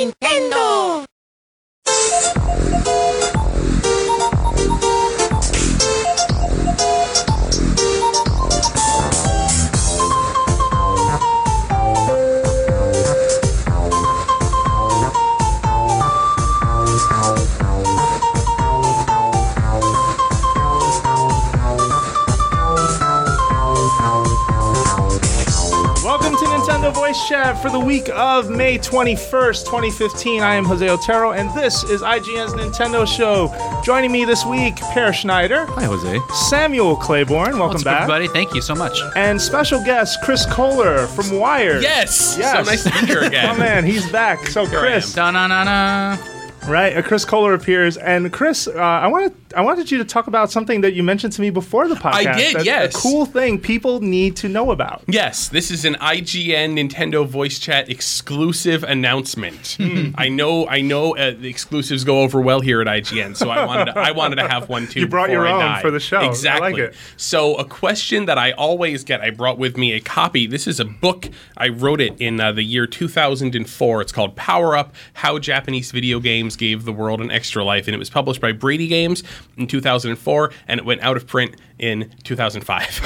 Nintendo. Voice Chat for the week of May 21st, 2015. I am Jose Otero, and this is IGN's Nintendo Show. Joining me this week, Peer Schneider, Hi, Jose. Samuel Claiborn, welcome What's back, everybody? Thank you so much. and special guest Chris Kohler from Wired. Yes. Yes. So nice to be here again. Oh again. man, he's back. So Chris, Da na na na. right? Uh, Chris Kohler appears, and Chris, uh, I wanted I wanted you to talk about something that you mentioned to me before the podcast. I did, That's yes. a cool thing people need to know about. Yes, this is an IGN Nintendo Voice Chat exclusive announcement. Hmm. I know, I know, uh, the exclusives go over well here at IGN, so I wanted, to, I wanted to have one too. You brought your I own die. for the show. I like Exactly. it. So, a question that I always get, I brought with me a copy. This is a book. I wrote it in uh, the year 2004. It's called Power Up: How Japanese Video Games Gave the World an Extra Life, and it was published by Brady Games in 2004, and it went out of print in 2005.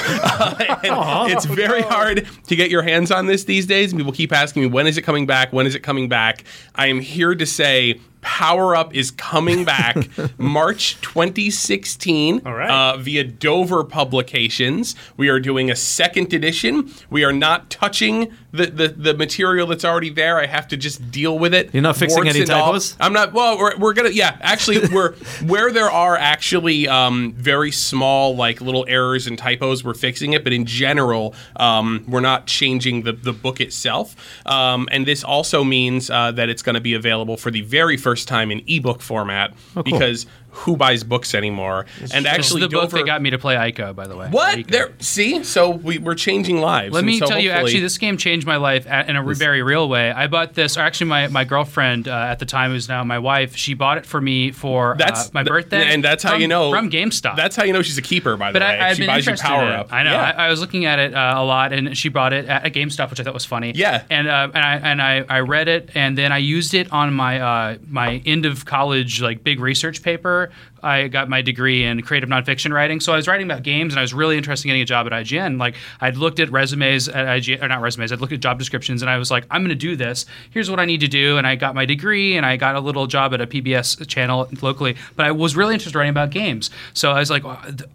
and it's very hard to get your hands on this these days. People keep asking me, when is it coming back? When is it coming back? I am here to say Power Up is coming back March 2016 All right. uh, via Dover Publications. We are doing a second edition. We are not touching the, the, the material that's already there. I have to just deal with it. You're not fixing Warts any typos? I'm not. Well, we're, we're gonna. Yeah, actually, we're where there are actually um, very small like little errors and typos. We're fixing it, but in general, um, we're not changing the the book itself. Um, and this also means uh, that it's going to be available for the very first time in ebook format oh, because who buys books anymore? and actually, the book Dover, that got me to play Ico, by the way. what Ico. there? See, so we, we're changing lives. Let and me so tell you, actually, this game changed my life a- in a re- very real way. I bought this, or actually, my, my girlfriend uh, at the time, who's now my wife, she bought it for me for That's uh, my th- birthday. and that's how from- you know From GameStop. That's how you know she's a keeper. By the but way, I, I've she buys you power up. I know. Yeah. I, I was looking at it uh, a lot, and she bought it at, at GameStop, which I thought was funny. Yeah. And uh, and I and I, I read it, and then I used it on my uh, my end of college like big research paper. I got my degree in creative nonfiction writing, so I was writing about games, and I was really interested in getting a job at IGN. Like I'd looked at resumes at IGN, or not resumes. I'd looked at job descriptions, and I was like, I'm going to do this. Here's what I need to do, and I got my degree, and I got a little job at a PBS channel locally. But I was really interested in writing about games, so I was like,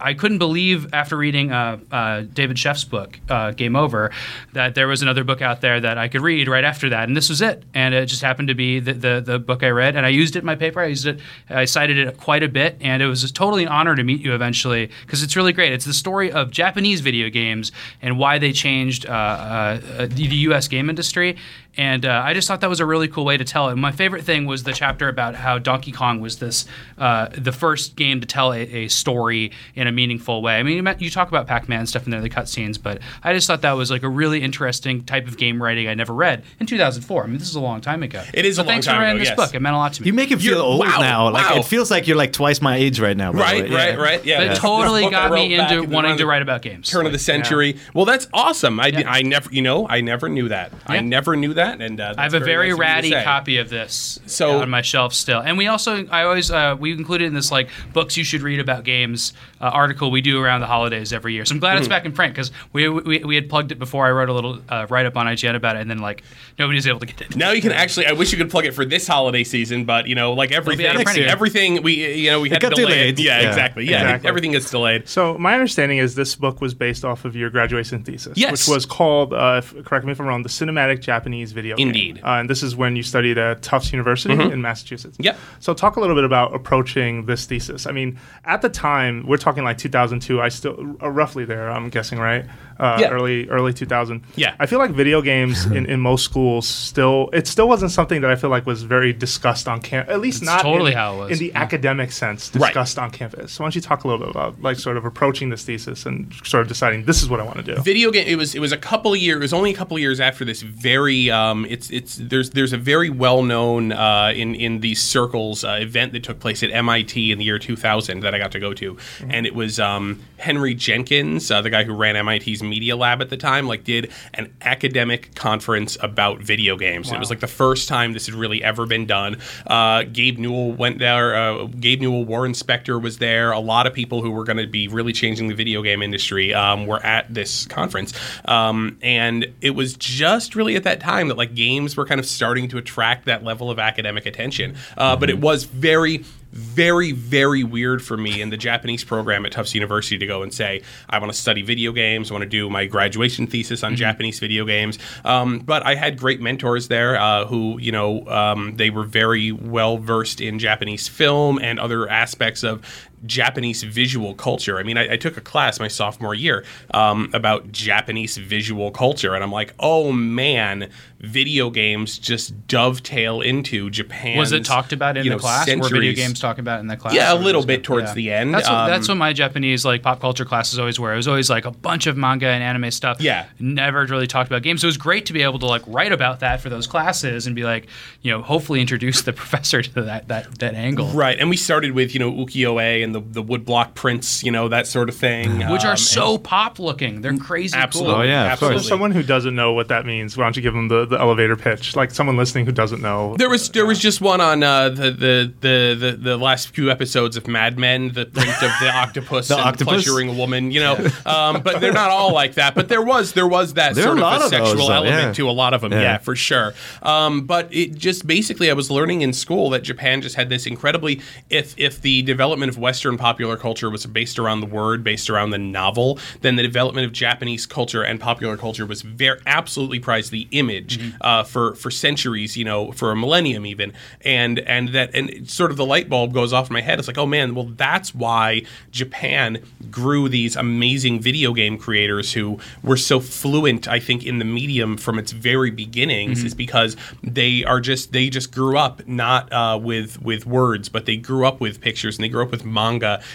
I couldn't believe after reading uh, uh, David Sheff's book, uh, Game Over, that there was another book out there that I could read right after that, and this was it. And it just happened to be the the, the book I read, and I used it in my paper. I used it, I cited it quite a bit, and it was totally an honor to meet you eventually because it's really great. It's the story of Japanese video games and why they changed uh, uh, the U.S. game industry. And uh, I just thought that was a really cool way to tell it. My favorite thing was the chapter about how Donkey Kong was this uh, the first game to tell a, a story in a meaningful way. I mean, you met- you talk about Pac-Man stuff in there, the cutscenes, but I just thought that was like a really interesting type of game writing I never read in 2004. I mean, this is a long time ago. It is so a long time ago. thanks for writing ago, this yes. book. It meant a lot to me. You make him feel You're- old wow, now. Like wow. it feels like you're like twice my age right now. by the Right, way. right, Yeah. right. Yeah, But it totally this book I got me into in wanting to write about games. Turn of the Like, century. Well, that's awesome. I, Yeah. I never, you know, I never knew that. I never knew that, and uh, I have a very nice of you to ratty say. copy of this So- on my shelf still, and we also I always uh, we included in this like books you should read about games uh, article we do around the holidays every year. So I'm glad it's Mm-hmm. back in print because we, we we had plugged it before. I wrote a little uh, write up on IGN about it, and then like nobody was able to get it. Now you can actually. I wish you could plug it for this holiday season, but you know, like everything, out of print again. everything we, you know, we had got to delay delayed. Yeah, Yeah. exactly. Yeah, Exactly. everything gets delayed. So my understanding is this book was based off of your graduation thesis, Yes. which was called, uh, if, correct me if I'm wrong, the Cinematic Japanese Video Game. Indeed. Uh, and this is when you studied at Tufts University in Massachusetts. Yeah. So talk a little bit about approaching this thesis. I mean, at the time, we're talking like 2002. I still uh, roughly there. I'm guessing, right? Uh, Yeah. Early early 2000. Yeah. I feel like video games in, in most schools still it still wasn't something that I feel like was very discussed on campus. At least It's not totally in, how it was. in the academic sense Right. discussed on campus. So why don't you talk a little bit about like sort of approaching this thesis and sort of deciding this is what I want to do. Video game. It was. It was a couple of years. It was only a couple of years after this very um, it's it's there's there's a very well known uh, in in these circles uh, event that took place at MIT in the year 2000 that I got to go to, and it was um, Henry Jenkins, uh, the guy who ran MIT's media lab at the time, like did an academic conference about video games. And it was like the first time this had really ever been done. Uh, Gabe Newell went there. Uh, Gabe Newell, Warren Spector was there. A lot of people who were going to be really changing the video game industry um, were at this conference, um, and it was just really at that time that like games were kind of starting to attract that level of academic attention. Uh, But it was very very, very weird for me in the Japanese program at Tufts University to go and say, I want to study video games, I want to do my graduation thesis on Japanese video games. Um, but I had great mentors there uh, who, you know, um, they were very well versed in Japanese film and other aspects of Japanese visual culture. I mean, I, I took a class my sophomore year um, about Japanese visual culture, and I'm like, oh man, video games just dovetail into Japan. Was it talked about in the know, class? Were video games talked about in the class? Yeah, a little bit it- towards the end. That's what, Um, that's what my Japanese like pop culture classes always were. It was always like a bunch of manga and anime stuff. Yeah. never really talked about games. So it was great to be able to like write about that for those classes and be like, you know, hopefully introduce the professor to that that that angle. Right, and we started with you know ukiyo-e and the the woodblock prints, you know that sort of thing, Which um, are so pop looking. They're crazy Absolutely. cool. Oh, yeah, of absolutely. course. Someone who doesn't know what that means, why don't you give them the, the elevator pitch? Like someone listening who doesn't know. There was there was just one on uh, the, the the the the last few episodes of Mad Men, the print of the octopus The and octopus? pleasuring a woman, you know. Um, but they're not all like that. But there was there was that There sort of a of sexual though, element yeah. to a lot of them, yeah, Yeah. for sure. Um, but it just basically I was learning in school that Japan just had this incredibly if if the development of Western popular culture was based around the word, based around the novel, then the development of Japanese culture and popular culture was very absolutely prized the image uh, for for centuries, you know, for a millennium even, and and that and sort of the light bulb goes off in my head. It's like, oh man, well that's why Japan grew these amazing video game creators who were so fluent, I think, in the medium from its very beginnings, is because they are just they just grew up not uh, with with words, but they grew up with pictures and they grew up with manga,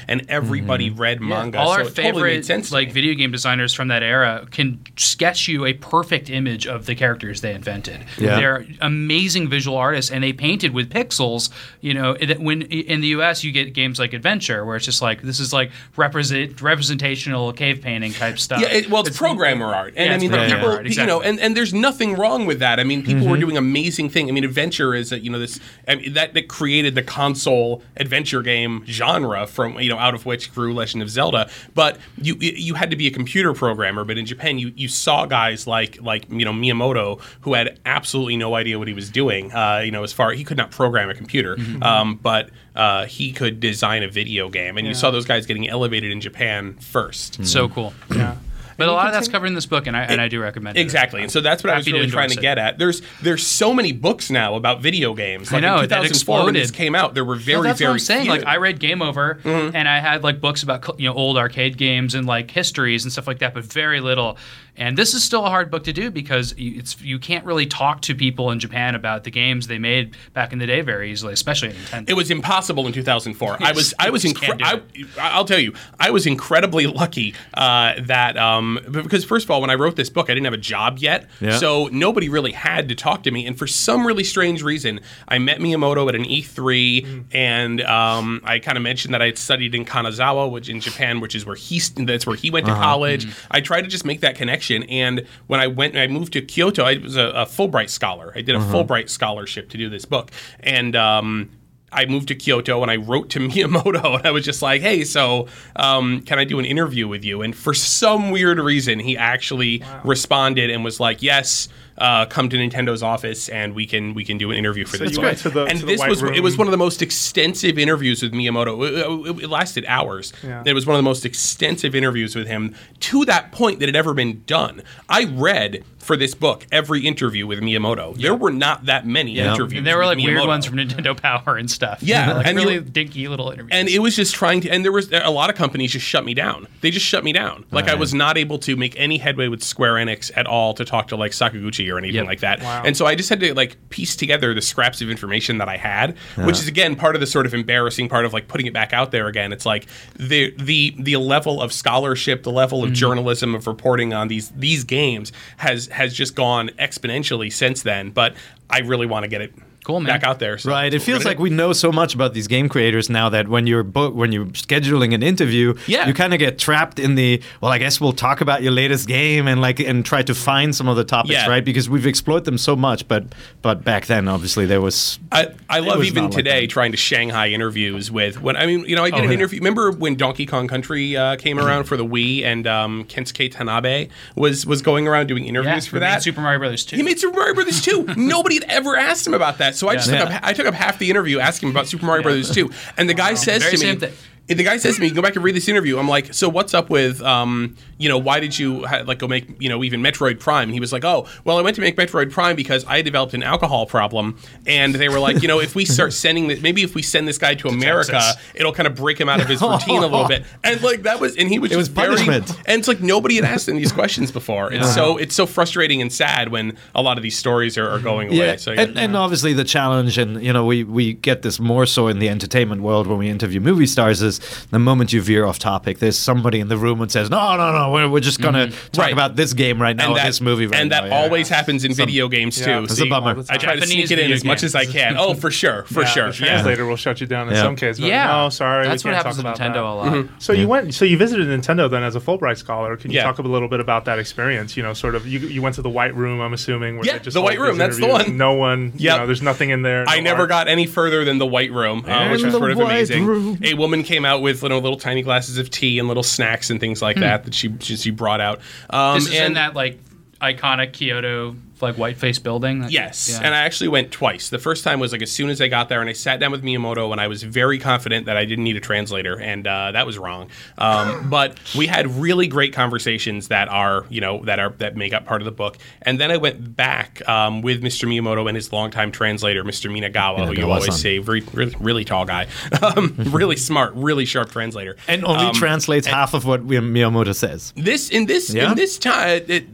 and everybody mm-hmm. read manga. All so our it totally favorite sense like video game designers from that era can sketch you a perfect image of the characters they invented. Yeah. They're amazing visual artists, and they painted with pixels. You know, when in the U.S. you get games like Adventure, where it's just like this is like represent representational cave painting type stuff. Yeah, it, well, it's, programmer art, and yeah, I mean, the programmer people, art, you know, and, and there's nothing wrong with that. I mean, people were mm-hmm. doing amazing things. I mean, adventure is a, you know this I mean, that that created the console adventure game genre from you know out of which grew Legend of Zelda. But you you had to be a computer programmer. But in Japan, you you saw guys like like you know Miyamoto who had absolutely no idea what he was doing. Uh, you know, as far he could not program a computer, um, but uh, he could design a video game, and you saw those guys getting elevated in Japan first. so cool. Yeah. But a lot of that's covered in this book, and I and I do recommend it. Exactly, and so that's what I was to really trying to endorse it. get at. There's there's so many books now about video games. Like know, in that 2004 when this came out, there were very Well, that's very what I'm saying. few. Like I read Game Over, Mm-hmm. and I had like books about you know old arcade games and like histories and stuff like that, but very little. And this is still a hard book to do because you- it's you can't really talk to people in Japan about the games they made back in the day very easily, especially at Nintendo. it was impossible in 2004. I was I was just incre- I, I'll tell you, I was incredibly lucky uh, that um, because first of all, when I wrote this book, I didn't have a job yet, Yeah. so nobody really had to talk to me. And for some really strange reason, I met Miyamoto at an E3, and um, I kind of mentioned that I had studied in Kanazawa, which in Japan, which is where he that's where he went to college. I tried to just make that connection, and when I went, I moved to Kyoto. I was a, a Fulbright scholar. I did a Fulbright scholarship to do this book, and. Um, I moved to Kyoto and I wrote to Miyamoto and I was just like, hey, so um, can I do an interview with you? And for some weird reason, he actually responded and was like, yes. Uh, come to Nintendo's office and we can we can do an interview for this you book. to the- and to the this White was it was one of the most extensive interviews with Miyamoto. It, it- it lasted hours. Yeah. It was one of the most extensive interviews with him to that point that had ever been done. I read for this book every interview with Miyamoto. There were not that many Yeah. interviews. and there were with like weird ones from Nintendo Power and stuff. Yeah, like and really you- dinky little interviews. and it was just trying to and there was a lot of companies just shut me down they just shut me down like i was not able to make any headway with square enix at all to talk to like sakaguchi technology or anything Yep. like that. Wow. And so I just had to like piece together the scraps of information that I had, which is again part of the sort of embarrassing part of like putting it back out there again. It's like the the the level of scholarship, the level Mm-hmm. of journalism of reporting on these these games has has just gone exponentially since then. But I really want to get it Cool, man. back out there. So Right. It feels like gonna we know so much about these game creators now that when you're bo- when you're scheduling an interview, Yeah. you kind of get trapped in the well. I guess we'll talk about your latest game and like and try to find some of the topics, Yeah. right? Because we've explored them so much, but but back then, obviously, there was I, I love was even not like today trying to Shanghai interviews with when I mean you know I did Oh, an yeah. interview. Remember when Donkey Kong Country uh, came around for the Wii and um, Kensuke Tanabe was was going around doing interviews Yeah, for that. Super Mario Brothers 2. He made Super Mario Brothers 2. Nobody had ever asked him about that. So I just Yeah. took up, I took up half the interview asking about Super Mario Brothers 2. And the guy says Very to me. The guy says to me, "Go back and read this interview." I'm like, "So what's up with, um, you know, why did you ha- like go make, you know, even Metroid Prime?" And he was like, "Oh, well, I went to make Metroid Prime because I developed an alcohol problem, and they were like, you know, if we start sending this, maybe if we send this guy to America, Texas. it'll kind of break him out of his routine a little bit." And like that was, and he was It was very- punishment. and it's like nobody had asked him these questions before. It's so it's so frustrating and sad when a lot of these stories are, are going away. yeah, So and, and obviously the challenge, and you know, we we get this more so in the entertainment world when we interview movie stars. Is the moment you veer off topic, there's somebody in the room and says, "No, no, no, we're, we're just gonna talk Mm-hmm. Right. about this game right now, or that, this movie right and now." that yeah. always happens in video games yeah, too. it's a bummer. I try to sneak it in video as much as I can. Oh, for sure, for Yeah, sure. The Yeah. translator will shut you down in Yeah. some cases. but yeah. No, sorry. That's we what can't happens with talk about Nintendo that. a lot. So you went, so you visited Nintendo then as a Fulbright scholar. Can you Yeah. talk a little bit about that experience? You know, sort of. You, you went to the White Room, I'm assuming. Where Yeah, just the White Room, that's the one. No one. Yeah, there's nothing in there. I never got any further than the White Room, uh, which In was sort of amazing. A woman came out with little, little tiny glasses of tea and little snacks and things like that that she she she brought out. Um, This is and in that like iconic Kyoto like white face building. That- Yes, yeah. and I actually went twice. The first time was like as soon as I got there, and I sat down with Miyamoto, and I was very confident that I didn't need a translator, and uh, that was wrong. Um, but we had really great conversations that are, you know, that are that make up part of the book. And then I went back um, with Mr. Miyamoto and his longtime translator, Mr. Minagawa, who you Minagawa-san. always say, very, really, really tall guy, um, really smart, really sharp translator, and only Um, translates half of what Miyamoto says. this in this Yeah? in this time it,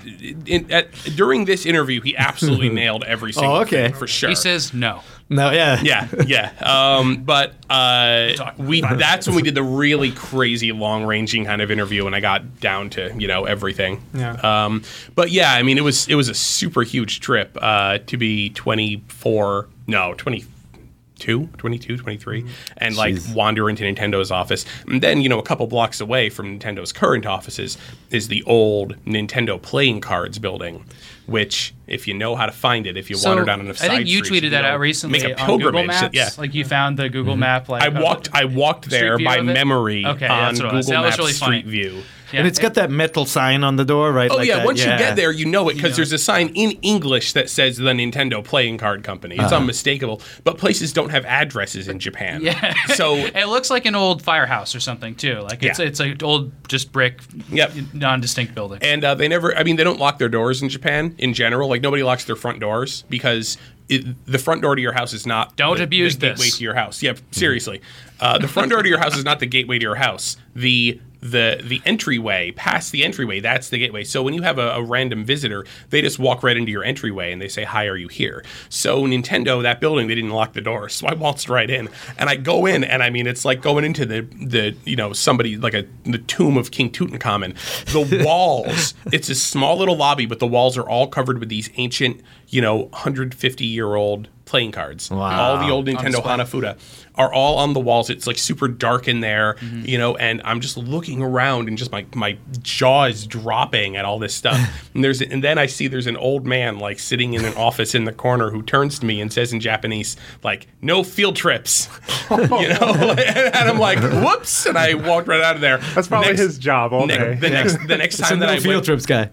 in, at, during this interview, he absolutely nailed every single okay. thing for sure. he says no. No, yeah, yeah, yeah. Um, but uh, we that's when we did the really crazy long ranging kind of interview and I got down to, you know, everything. Yeah. Um, but yeah, I mean it was it was a super huge trip uh, to be 24 no, 22 22 23 and like wander into Nintendo's office. And then, you know, a couple blocks away from Nintendo's current offices is the old Nintendo playing cards building, which if you know how to find it, if you wander down enough I think you streets, tweeted can that out recently Make a on Google pilgrimage. Maps. yeah. Like you found the Google map. Like I uh, walked. I walked there by memory Okay, on that's what it was. Google Maps really funny. Street View. Yeah. and it's got that metal sign on the door, right? Oh like yeah, that, once yeah. you get there, you know it because there's a sign in English that says the Nintendo Playing Card Company. It's unmistakable. But places don't have addresses in Japan. Yeah. So it looks like an old firehouse or something too. Like it's Yeah. it's an old just brick, Yep. non-distinct building. and uh, they never. I mean, they don't lock their doors in Japan in general. Like nobody locks their front doors because. It, the front door to your house is not Don't the, abuse the gateway this. to your house. Yep, seriously, uh, the front door to your house is not the gateway to your house. The the the entryway past the entryway that's the gateway. So when you have a, a random visitor, they just walk right into your entryway and they say, "Hi, are you here?" So Nintendo, that building, they didn't lock the door, so I waltzed right in and I go in and I mean it's like going into the the you know somebody like a the tomb of King Tutankhamun. The walls, it's a small little lobby, but the walls are all covered with these ancient you know 150 year old playing cards. Wow. All the old Nintendo. Hanafuda are all on the walls. It's like super dark in there, Mm-hmm. you know, and I'm just looking around and just my my jaw is dropping at all this stuff. and there's and then I see there's an old man like sitting in an office in the corner who turns to me and says in Japanese like no field trips. you know, and I'm like whoops and I walked right out of there. That's probably Next- his job all ne- day. the next the next time that no I field went, trips guy.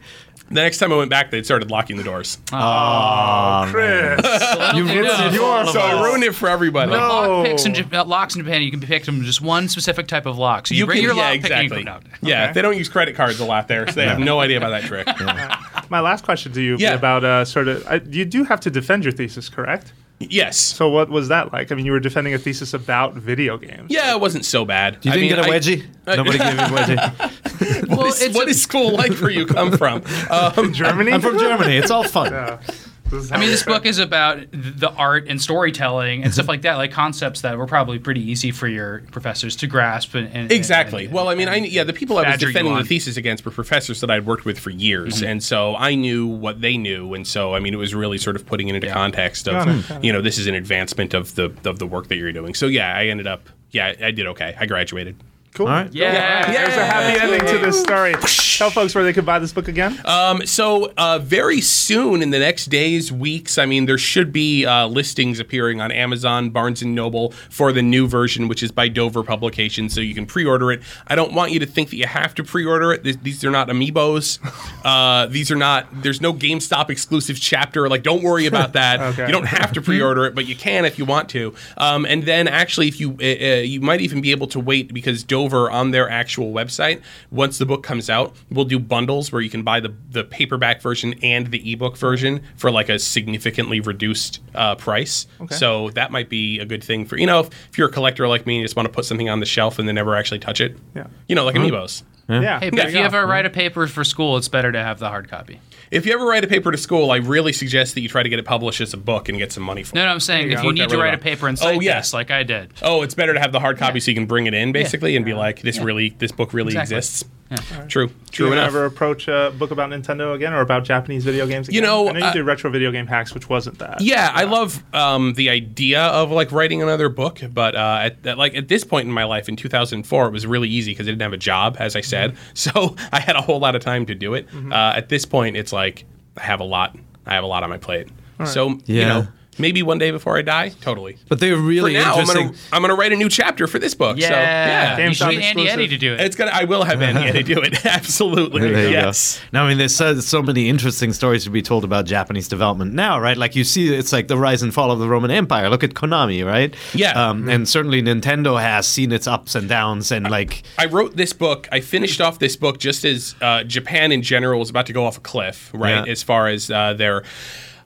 The next time I went back, they started locking the doors. Oh, Chris. You You know. ruined you are so I ruined it for everybody. No. Lock picks in Jap- uh, locks in Japan, you can pick from just one specific type of lock. So you, bring can- your yeah, lock exactly. picking from. Yeah, Okay. they don't use credit cards a lot there, so they have no idea about that trick. My last question to you would Yeah. about uh, sort of. I, you do have to defend your thesis, correct? Yes. So what was that like? I mean, you were defending a thesis about video games. Yeah, it wasn't so bad. You I didn't mean, get a wedgie. Nobody gave you a wedgie. Well, What is- it's what a- is school like for you? Come from? Um, Germany. I'm from Germany. It's all fun. I mean, this book is about the art and storytelling and stuff mm-hmm. like that, like concepts that were probably pretty easy for your professors to grasp. And, and Exactly. and- well, I mean, I yeah, the people I was defending the thesis against were professors that I'd worked with for years, mm-hmm. and so I knew what they knew, and so I mean, it was really sort of putting it into context of Got it, you know this is an advancement of the of the work that you're doing. So yeah, I ended up yeah, I did okay. I graduated. Cool. All right. Yeah. yeah. Yeah. There's a happy ending to this story. Tell folks where they could buy this book again. Um, so uh, very soon in the next days, weeks, I mean, there should be uh, listings appearing on Amazon, Barnes and Noble for the new version, which is by Dover Publications, so you can pre-order it. I don't want you to think that you have to pre-order it. These, these are not amiibos. Uh, these are not. There's no GameStop exclusive chapter. Like, don't worry about that. Okay. You don't have to pre-order it, but you can if you want to. Um, and then actually, if you uh, uh, you might even be able to wait because Dover on their actual website, once the book comes out, will do bundles where you can buy the the paperback version and the ebook version for like a significantly reduced uh, price. So that might be a good thing for you know if, if you're a collector like me and you just want to put something on the shelf and then never actually touch it. Yeah. You know, like amiibos. Yeah. Hey, there but if you go. ever write a paper for school, it's better to have the hard copy. If you ever write a paper to school, I really suggest that you try to get it published as a book and get some money for No, it. no, no, I'm saying if you need out to really write a paper and Oh, cite yeah. this, like I did. Oh, it's better to have the hard copy so you can bring it in basically and be like, this really, this book really Exactly. exists. True, Do true you enough. ever approach a book about Nintendo again or about Japanese video games again? You know, I know you uh, did retro video game hacks, which wasn't that. Yeah, I love um, the idea of like writing another book, but uh, at, at, like at this point in my life in 2004, it was really easy because I didn't have a job, as I said, so I had a whole lot of time to do it. Uh, at this point, it's like I have a lot. I have a lot on my plate. So you know, maybe one day before I die, totally. But they're For really now, I'm gonna I'm gonna write a new chapter for this book. Yeah, So yeah, Game you should get Andy exclusive. Eddy to do it. it's gonna. I will have Andy Eddy do it. Absolutely. There you yes. go. No, I mean, there's so, so many interesting stories to be told about Japanese development now, right? Like you see, it's like the rise and fall of the Roman Empire. Look at Konami, right? Yeah. Um, And certainly Nintendo has seen its ups and downs, and like, I wrote this book. I finished off this book just as uh, Japan in general was about to go off a cliff, right? Yeah. As far as uh, their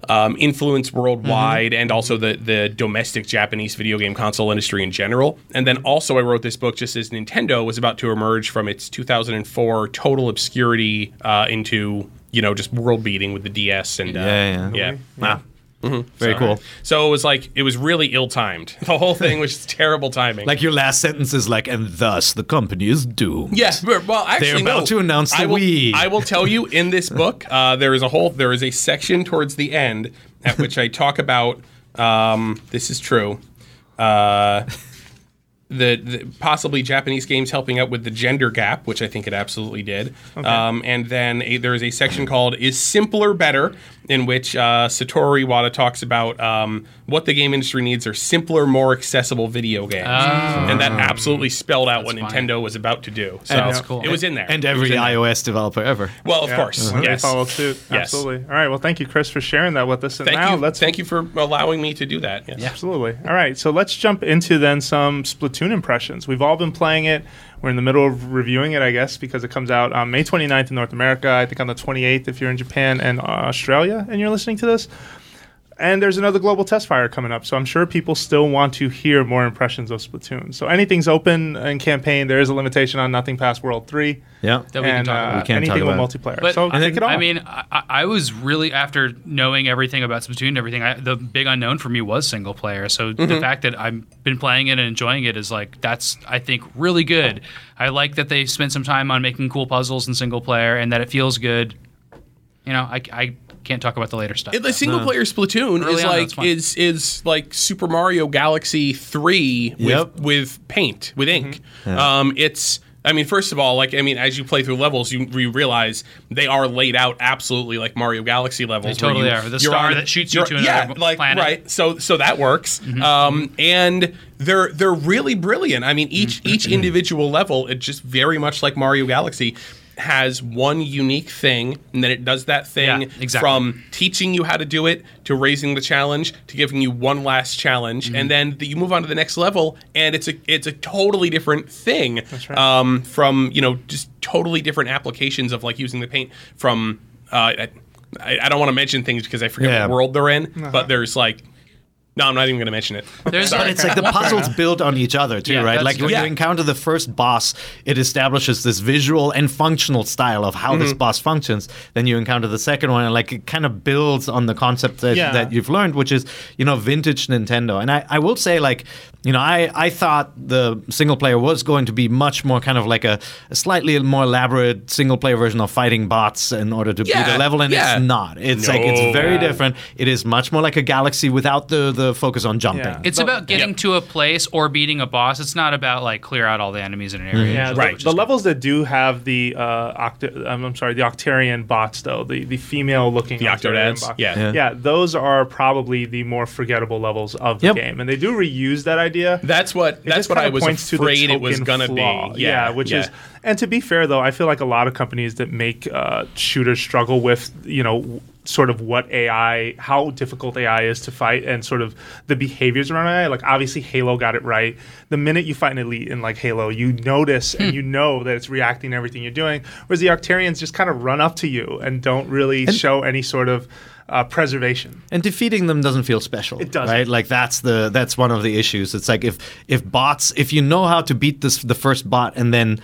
um, influence worldwide and also the, the domestic Japanese video game console industry in general. And then also, I wrote this book just as Nintendo was about to emerge from its 2004 total obscurity uh, into, you know, just world beating with the DS and uh, Yeah, yeah. yeah. wow, very cool. So it was like it was really ill timed. The whole thing was terrible timing. Like your last sentence is like, and thus the company is doomed. Yes, but- well, actually, they're about no. to announce the I will, Wii. I will tell you in this book, uh, there is a whole, there is a section towards the end at which I talk about. Um, this is true. Uh, the, the possibly Japanese games helping out with the gender gap, which I think it absolutely did. Um, and then a, there is a section called "Is Simpler Better," in which uh, Satoru Iwata talks about um, what the game industry needs are simpler, more accessible video games, and that absolutely spelled out what That's Nintendo was about to do. So That's cool. it was in there. And every in there. iOS developer ever. Well, of Yeah. course, Why don't yes. They follow suit. Yes. Absolutely. All right. Well, thank you, Chris, for sharing that with us. And Thank now you. let's Thank you for allowing me to do that. Yes. Absolutely. All right, so let's jump into then some Splatoon impressions. We've all been playing it. We're in the middle of reviewing it, I guess, because it comes out on May 29th in North America. I think on the 28th if you're in Japan and Australia and you're listening to this. And there's another global test fire coming up, so I'm sure people still want to hear more impressions of Splatoon. So anything's open in campaign. There is a limitation on nothing past World Three, Yeah. That we can and talk uh, about. We can anything talk with multiplayer. But so I, kick it. I mean, I, I was really after knowing everything about Splatoon and everything. I, the big unknown for me was single player. So Mm-hmm. the fact that I've been playing it and enjoying it is like that's I think really good. I like that they spent some time on making cool puzzles in single player and that it feels good. You know, I, I can't talk about the later stuff. The single player Splatoon Early is on, like that's is is like Super Mario Galaxy three with Yep. with paint with ink. Mm-hmm. Um, it's I mean, first of all, like I mean, as you play through levels, you, you realize they are laid out absolutely like Mario Galaxy levels. They where totally you- are. The you're star on- that shoots you you're- to another yeah, planet. like right. So so that works. Um, and they're they're really brilliant. I mean, each each individual level, it's just very much like Mario Galaxy. Has one unique thing, and then it does that thing Yeah, exactly. from teaching you how to do it to raising the challenge to giving you one last challenge Mm-hmm. and then the, you move on to the next level and it's a it's a totally different thing right. um, from you know just totally different applications of like using the paint from uh, I, I don't want to mention things because I forget Yeah. what world they're in but there's like No, I'm not even going to mention it. There's But it's like the puzzles build on each other too, Yeah, right? Like when good. you encounter the first boss, it establishes this visual and functional style of how Mm-hmm. this boss functions. Then you encounter the second one, and like it kind of builds on the concept that, Yeah. that you've learned, which is you know vintage Nintendo. And I, I will say like you know I I thought the single player was going to be much more kind of like a, a slightly more elaborate single player version of fighting bots in order to beat Yeah, a level, and yeah. it's not. It's like it's very Yeah. different. It is much more like a galaxy without the the focus on jumping. Yeah. It's But- about getting Yep. to a place or beating a boss. It's not about like clear out all the enemies in an area. Yeah, usually, the, Right. the which levels that do have the uh, Octa- um, I'm sorry, the Octarian bots though, the the female looking The Octarian Octodads, bots. yeah. Yeah. yeah, those are probably the more forgettable levels of the Yep. game, and they do reuse that idea. That's what It that's what I was points to the afraid it was gonna flaw. be. Yeah, which yeah. is, and to be fair though, I feel like a lot of companies that make uh, shooters struggle with, you know, w- sort of what AI, how difficult AI is to fight, and sort of the behaviors around AI. Like obviously, Halo got it right. The minute you fight an elite in like Halo, you notice Hmm. and you know that it's reacting to everything you're doing. Whereas the Octarians just kind of run up to you and don't really show any sort of uh, preservation. and defeating them doesn't feel special. It doesn't. right? Like that's the that's one of the issues. It's like if if bots, if you know how to beat this the first bot and then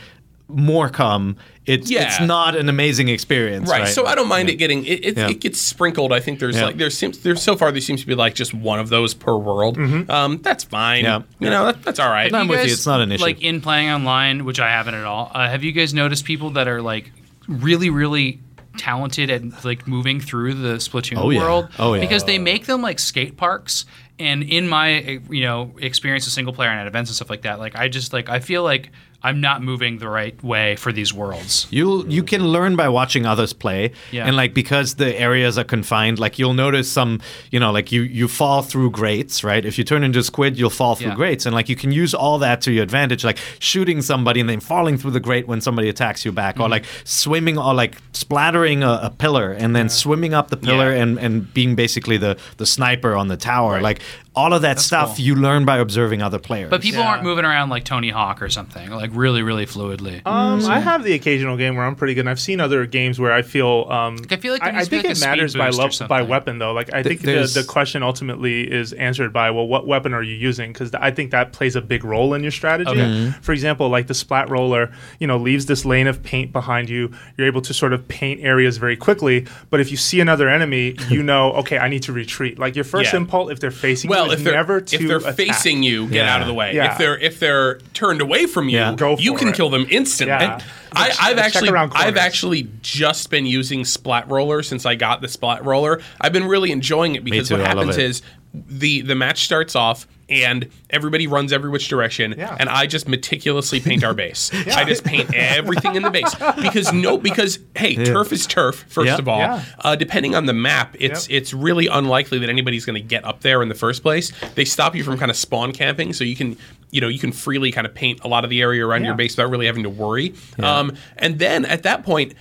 more come, it's Yeah. it's not an amazing experience, Right. right? So I don't mind it getting it. It, Yeah. it gets sprinkled. I think there's Yeah. like there seems there's so far there seems to be like just one of those per world. Um, that's fine. Yeah. You know that, that's all right. I'm with you. guys, It's not an issue. Like in playing online, which I haven't at all. Uh, have you guys noticed people that are like really, really talented at like moving through the Splatoon Oh, yeah. world? Oh, yeah. Because they make them like skate parks. And in my uh, you know experience with single player and at events and stuff like that, like I just like I feel like I'm not moving the right way for these worlds. You you can learn by watching others play, Yeah. and like because the areas are confined, like you'll notice some, you know, like you you fall through grates, right? If you turn into a squid, you'll fall through Yeah. grates, and like you can use all that to your advantage, like shooting somebody and then falling through the grate when somebody attacks you back, Mm-hmm. or like swimming or like splattering a, a pillar and then swimming up the pillar Yeah. and and being basically the the sniper on the tower, Right. like all of that stuff cool. you learn by observing other players. But people Yeah. aren't moving around like Tony Hawk or something, like really, really fluidly. Um, I have the occasional game where I'm pretty good. and I've seen other games where I feel. Um, I feel like there I, needs to be think like it speed matters by boost lo- by weapon though. Like I think the, the question ultimately is answered by well, what weapon are you using? Because I think that plays a big role in your strategy. Okay. Mm-hmm. For example, like the splat roller, you know, leaves this lane of paint behind you. You're able to sort of paint areas very quickly. But if you see another enemy, you know, okay, I need to retreat. Like your first Yeah. impulse, if they're facing well, is if they're never to if they're attack. facing you, get Yeah. out of the way. Yeah. If they're if they're turned away from you. Go you can it. kill them instantly. Yeah. I, I've actually I've actually just been using Splat Roller since I got the Splat Roller. I've been really enjoying it because too, what happens is the the match starts off and everybody runs every which direction Yeah. and I just meticulously paint our base. I just paint everything in the base because no because hey, turf is turf first Yeah. of all. Yeah. Uh, depending on the map, it's Yep. it's really unlikely that anybody's going to get up there in the first place. They stop you from kind of spawn camping, so you can you know you can freely kind of paint a lot of the area around your base without really having to worry. Um, and then at that point,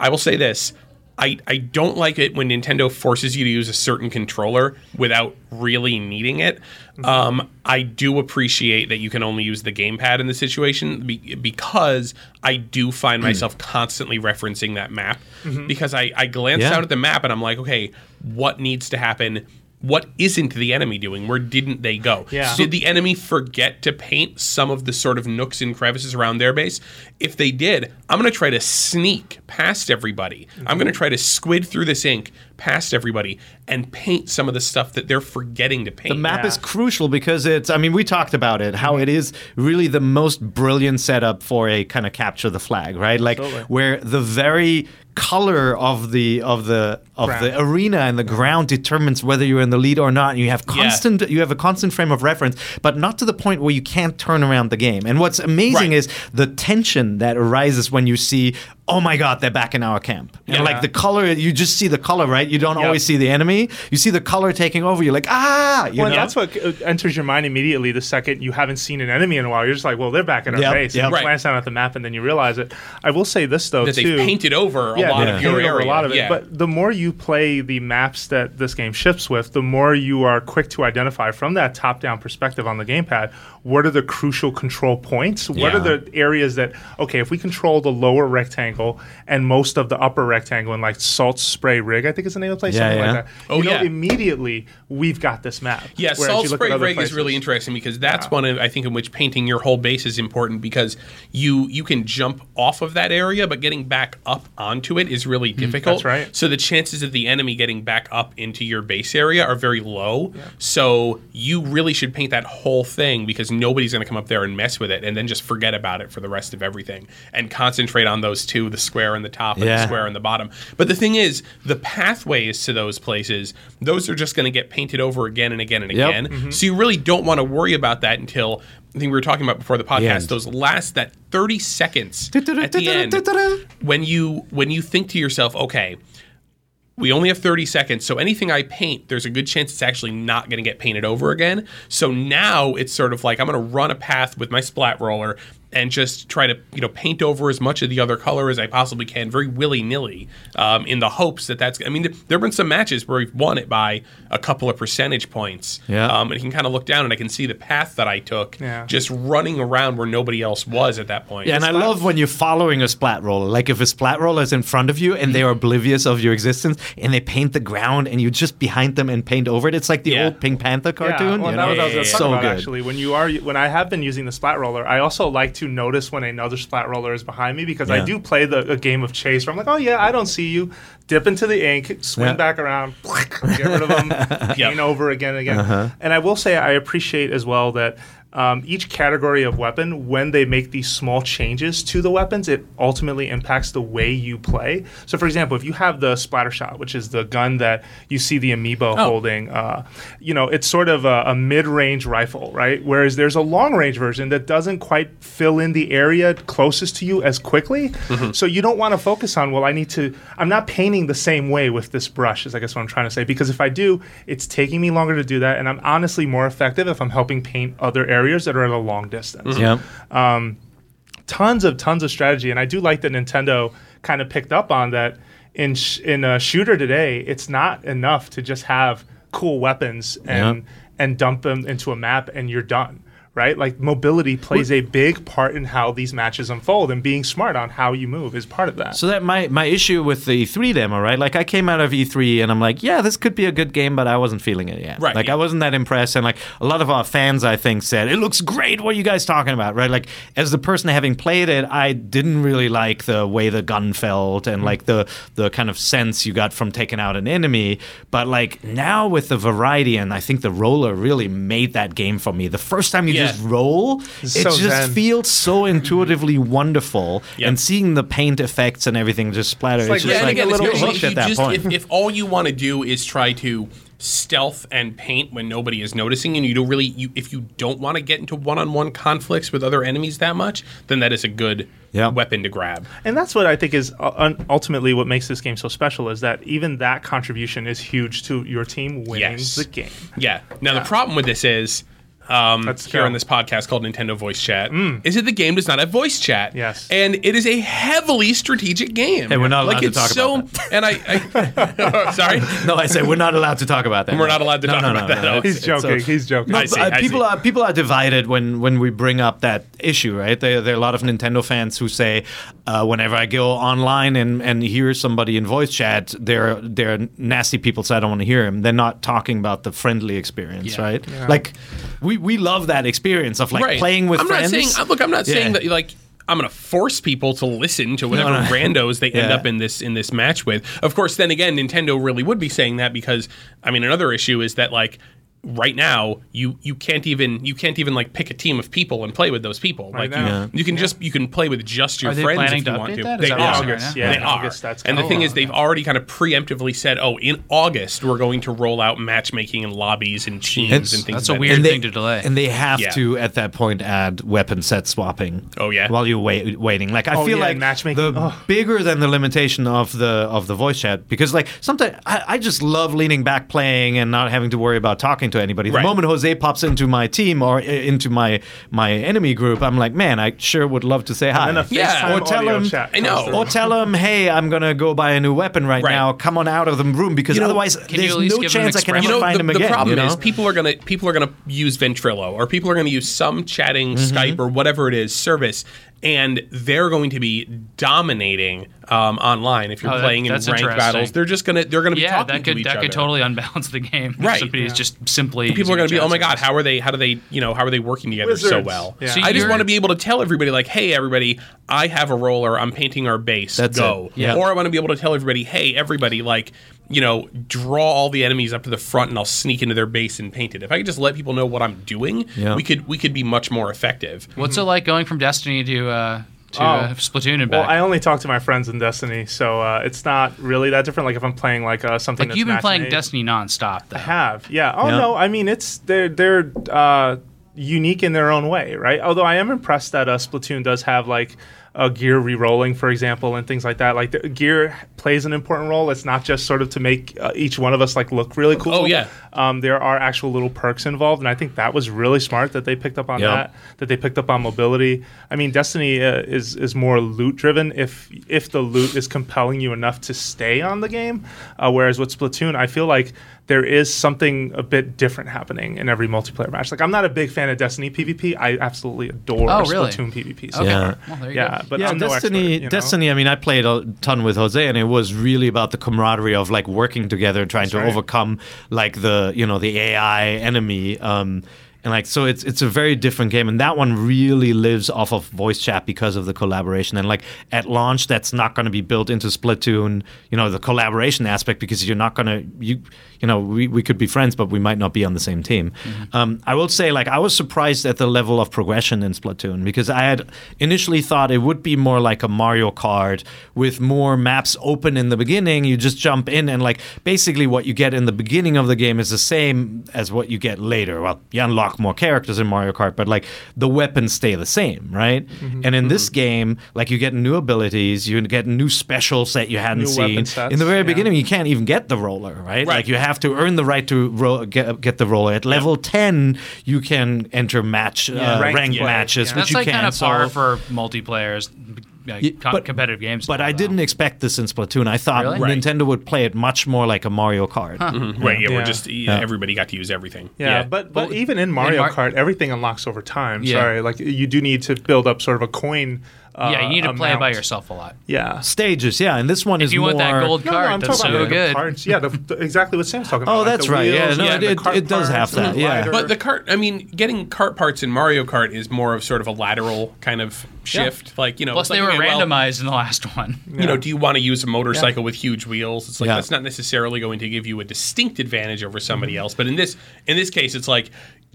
I will say this. I, I don't like it when Nintendo forces you to use a certain controller without really needing it. Mm-hmm. Um, I do appreciate that you can only use the gamepad in the situation be, because I do find mm. myself constantly referencing that map mm-hmm. because I, I glance Yeah. down at the map and I'm like, okay, what needs to happen? What isn't the enemy doing? Where didn't they go? Yeah. Did the enemy forget to paint some of the sort of nooks and crevices around their base? If they did, I'm going to try to sneak past everybody. I'm going to try to squid through this ink past everybody and paint some of the stuff that they're forgetting to paint. The map Yeah. is crucial because it's, I mean, we talked about it, how it is really the most brilliant setup for a kind of capture the flag, right? Like Absolutely. where the very color of the of the of the arena and the ground determines whether you're in the lead or not and you have Yeah. constant you have a constant frame of reference but not to the point where you can't turn around the game and what's amazing Right. is the tension that arises when you see oh my god they're back in our camp and Yeah. like the color you just see the color right you don't Yep. always see the enemy you see the color taking over you're like ah you well, know that's what uh, enters your mind immediately the second you haven't seen an enemy in a while. You're just like, well, they're back in our Yep, base. yep. And you Right. glance down at the map and then you realize it. I will say this though that too. they've painted over a yeah, lot they of your area. a lot of it. yeah. But the more you play the maps that this game ships with, the more you are quick to identify from that top-down perspective on the gamepad. What are the crucial control points? What Yeah. are the areas that okay, if we control the lower rectangle rectangle and most of the upper rectangle in like Salt Spray Rig, I think is the name of the place, Yeah, something yeah. like that. Oh, you know, yeah. immediately we've got this map. Yeah, salt you look at spray other rig is really interesting because that's Yeah. one of I think in which painting your whole base is important because you you can jump off of that area, but getting back up onto it is really difficult. Mm, that's right. So the chances of the enemy getting back up into your base area are very low. So you really should paint that whole thing because nobody's going to come up there and mess with it, and then just forget about it for the rest of everything and concentrate on those two: the square in the top and the square in the bottom. But the thing is, the pathways to those places, those are just going to get painted over again and again and Yep. again. Mm-hmm. So you really don't want to worry about that until I think we were talking about before the podcast. end. Those last that thirty seconds at the end when you when you think to yourself, okay. We only have 30 seconds, so anything I paint, there's a good chance it's actually not going to get painted over again. So now it's sort of like I'm going to run a path with my splat roller and just try to you know paint over as much of the other color as I possibly can, very willy nilly, um, in the hopes that that's. I mean, there have been some matches where we've won it by a couple of percentage points. Yeah. Um, and you can kind of look down and I can see the path that I took, Yeah. just running around where nobody else was at that point. Yeah, and I love when you're following a splat roller. Like if a splat roller is in front of you and they are oblivious of your existence and they paint the ground and you're just behind them and paint over it. It's like the Yeah. old Pink Panther cartoon. Yeah, well, you that know? was what I was Yeah, gonna yeah, talk so about good. actually. When you are, when I have been using the splat roller, I also like to notice when another splat roller is behind me because I do play the a game of chase where I'm like, oh yeah, I don't see you. Dip into the ink, swing Yeah. back around, get rid of them, paint over again and again. Uh-huh. And I will say I appreciate as well that. Um, each category of weapon, when they make these small changes to the weapons, it ultimately impacts the way you play. So, for example, if you have the splatter shot, which is the gun that you see the amiibo Oh. holding, uh, you know, it's sort of a, a mid-range rifle, right? Whereas there's a long-range version that doesn't quite fill in the area closest to you as quickly. So you don't want to focus on, well, I need to. I'm not painting the same way with this brush, is I guess what I'm trying to say. Because if I do, it's taking me longer to do that, and I'm honestly more effective if I'm helping paint other areas that are at a long distance mm-hmm. Yeah. Um, tons of tons of strategy, and I do like that Nintendo kind of picked up on that in sh- in a shooter today. It's not enough to just have cool weapons and Yeah. and dump them into a map and you're done. Right, like mobility plays a big part in how these matches unfold, and being smart on how you move is part of that. So that my my issue with the E3 demo, right? Like I came out of E3 and I'm like, yeah, this could be a good game, but I wasn't feeling it yet. Right, Like. I wasn't that impressed, and like a lot of our fans, I think, said it looks great. What are you guys talking about, right? Like as the person having played it, I didn't really like the way the gun felt and mm-hmm. like the the kind of sense you got from taking out an enemy. But like now with the variety, and I think the roller really made that game for me. The first time you Yeah. Just roll, It's it so just zen. feels so intuitively wonderful, Yep. and seeing the paint effects and everything just splatter. It's, like- just yeah, like and a again, little especially hooked if at that just- point. If, if all you want to do is try to stealth and paint when nobody is noticing, and you don't really, you, if you don't want to get into one-on-one conflicts with other enemies that much, then that is a good Yeah. weapon to grab. And that's what I think is uh, ultimately what makes this game so special is that even that contribution is huge to your team winning Yes. the game. Yeah. Now the problem with this is. Um, Let's here go. on this podcast called Nintendo Voice Chat, is that the game does not have voice chat. Yes. and it is a heavily strategic game. Hey, we're not allowed like to it's talk so, about And I, I sorry, no, I say we're not allowed to talk about that. We're not allowed to No, talk no, about no, that. no. Oh, It's- He's joking. a- he's joking. No, I see, uh, I people see. are people are divided when when we bring up that issue, right? There, there are a lot of Nintendo fans who say, uh, whenever I go online and, and hear somebody in voice chat, they're they're nasty people, so I don't want to hear them. They're not talking about the friendly experience, Yeah. right? Like we we love that experience of like right. playing with I'm friends. Not saying, uh, look, I'm not saying Yeah. that like I'm going to force people to listen to whatever No, no. randos they end up in this in this match with. Of course, then again, Nintendo really would be saying that because I mean, another issue is that like right now you you can't even you can't even like pick a team of people and play with those people. like you. Yeah. you can just you can play with just your friends planning if you to want to. that? Is They that are. August, right yeah, they in are. August, that's and the thing is, they've already kind of preemptively said, "Oh, in August we're going to roll out matchmaking and lobbies and teams It's- and things." That's of a that weird and they, thing to delay. And they have Yeah. to at that point add weapon set swapping. Oh, yeah? While you're wait, waiting, like I Oh, feel yeah, like matchmaking. the Oh. bigger than the limitation of the of the voice chat because like sometimes I, I just love leaning back playing and not having to worry about talking to to anybody. The Right. moment Jose pops into my team or into my my enemy group, I'm like, man, I sure would love to say hi. And a Yeah. Or tell him- chat I know. or tell him, hey, I'm gonna go buy a new weapon right, Right. now. Come on out of the room because You know, otherwise there's no give him an chance I can ever you know, find the, him the again. problem you know? is people are gonna people are gonna use Ventrilo or people are gonna use some chatting Mm-hmm. Skype or whatever it is service, and they're going to be dominating um, online if you're Oh, that- playing in that's ranked battles. They're just gonna they're gonna be Yeah, talking that to could each that other. could totally unbalance the game. Right. Somebody is just simply people are going going to to be, oh my god, how are they? How do they? You know, how are they working together so well? Yeah. So I just want to be able to tell everybody, like, hey, everybody, I have a roller. I'm painting our base. That's go. it. Yeah. Or I want to be able to tell everybody, hey, everybody, like, you know, draw all the enemies up to the front, and I'll sneak into their base and paint it. If I could just let people know what I'm doing, Yeah. we could we could be much more effective. What's it like going from Destiny to uh, to Oh. uh, Splatoon and Well, back? I only talk to my friends in Destiny, so uh, it's not really that different. Like if I'm playing like uh, something like that's you've been playing made. Destiny nonstop, though. I have, yeah. Oh Yeah. no, I mean it's they're they're uh, unique in their own way, right? Although I am impressed that uh, Splatoon does have like uh, gear re-rolling, for example, and things like that. Like the gear plays an important role. It's not just sort of to make uh, each one of us like look really cool. Oh, yeah. Um, there are actual little perks involved, and I think that was really smart that they picked up on Yep. that. That they picked up on mobility. I mean, Destiny uh, is is more loot driven. If if the loot is compelling you enough to stay on the game, uh, whereas with Splatoon, I feel like there is something a bit different happening in every multiplayer match. Like I'm not a big fan of Destiny PvP. I absolutely adore Oh, really? Splatoon PvP. So Okay. Yeah. Well, there you yeah, go. but yeah, I'm no Destiny. expert, you know? Destiny. I mean, I played a ton with Jose, and it was really about the camaraderie of like working together, and trying to right. overcome like the you know the AI enemy. Um, and like so, it's it's a very different game, and that one really lives off of voice chat because of the collaboration. And like at launch, that's not going to be built into Splatoon. You know, the collaboration aspect because you're not going to you you know we, we could be friends, but we might not be on the same team. Mm-hmm. Um, I will say, like I was surprised at the level of progression in Splatoon because I had initially thought it would be more like a Mario Kart with more maps open in the beginning. You just jump in and like basically what you get in the beginning of the game is the same as what you get later. Well, you unlock more characters in Mario Kart, but like the weapons stay the same, right? Mm-hmm. And in this mm-hmm. game, like you get new abilities, you get new specials that you hadn't New seen. sets, in the very yeah. beginning, you can't even get the roller, right? Right. Like you have to earn the right to ro- get, get the roller. At level 10, you can enter match uh, ranked ranked play, matches, yeah. which That's you like can. kind of so- par for multiplayers, Yeah, co- but- competitive games. But now, I though. didn't expect this in Splatoon. I thought Really? Right. Nintendo would play it much more like a Mario Kart. Right? Yeah, Yeah. we're just yeah, everybody got to use everything. Yeah, but but even in Mario Mar- Kart, everything unlocks over time. Yeah. Sorry, like you do need to build up sort of a coin. Uh, Yeah, you need to play it by yourself a lot. Yeah. Stages, yeah, and this one is If you more. want that gold No, no, card, I'm that's talking so about the good. cards. Yeah, the, the- exactly what Sam's talking about. Oh, like that's the right. Yeah, no, yeah, it- it- it does have parts, that, yeah. glider. But the cart, I mean, getting cart parts in Mario Kart is more of sort of a lateral kind of shift. Like, you know, Plus, it's they like, were okay, well, randomized in the last one. you know, do you want to use a motorcycle with huge wheels? It's like Yeah. that's not necessarily going to give you a distinct advantage over somebody Mm-hmm. else. But in this in this case, it's like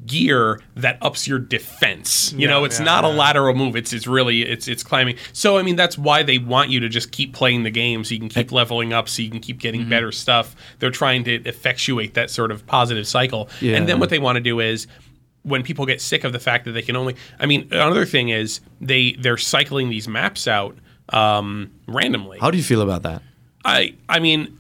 gear that ups your defense. You Yeah, know, it's yeah, not a lateral move. It's it's really it's it's climbing. So I mean, that's why they want you to just keep playing the game so you can keep leveling up, so you can keep getting Mm-hmm. better stuff. They're trying to effectuate that sort of positive cycle. Yeah. And then what they want to do is when people get sick of the fact that they can only I mean another thing is they they're cycling these maps out um, randomly. How do you feel about that? I I mean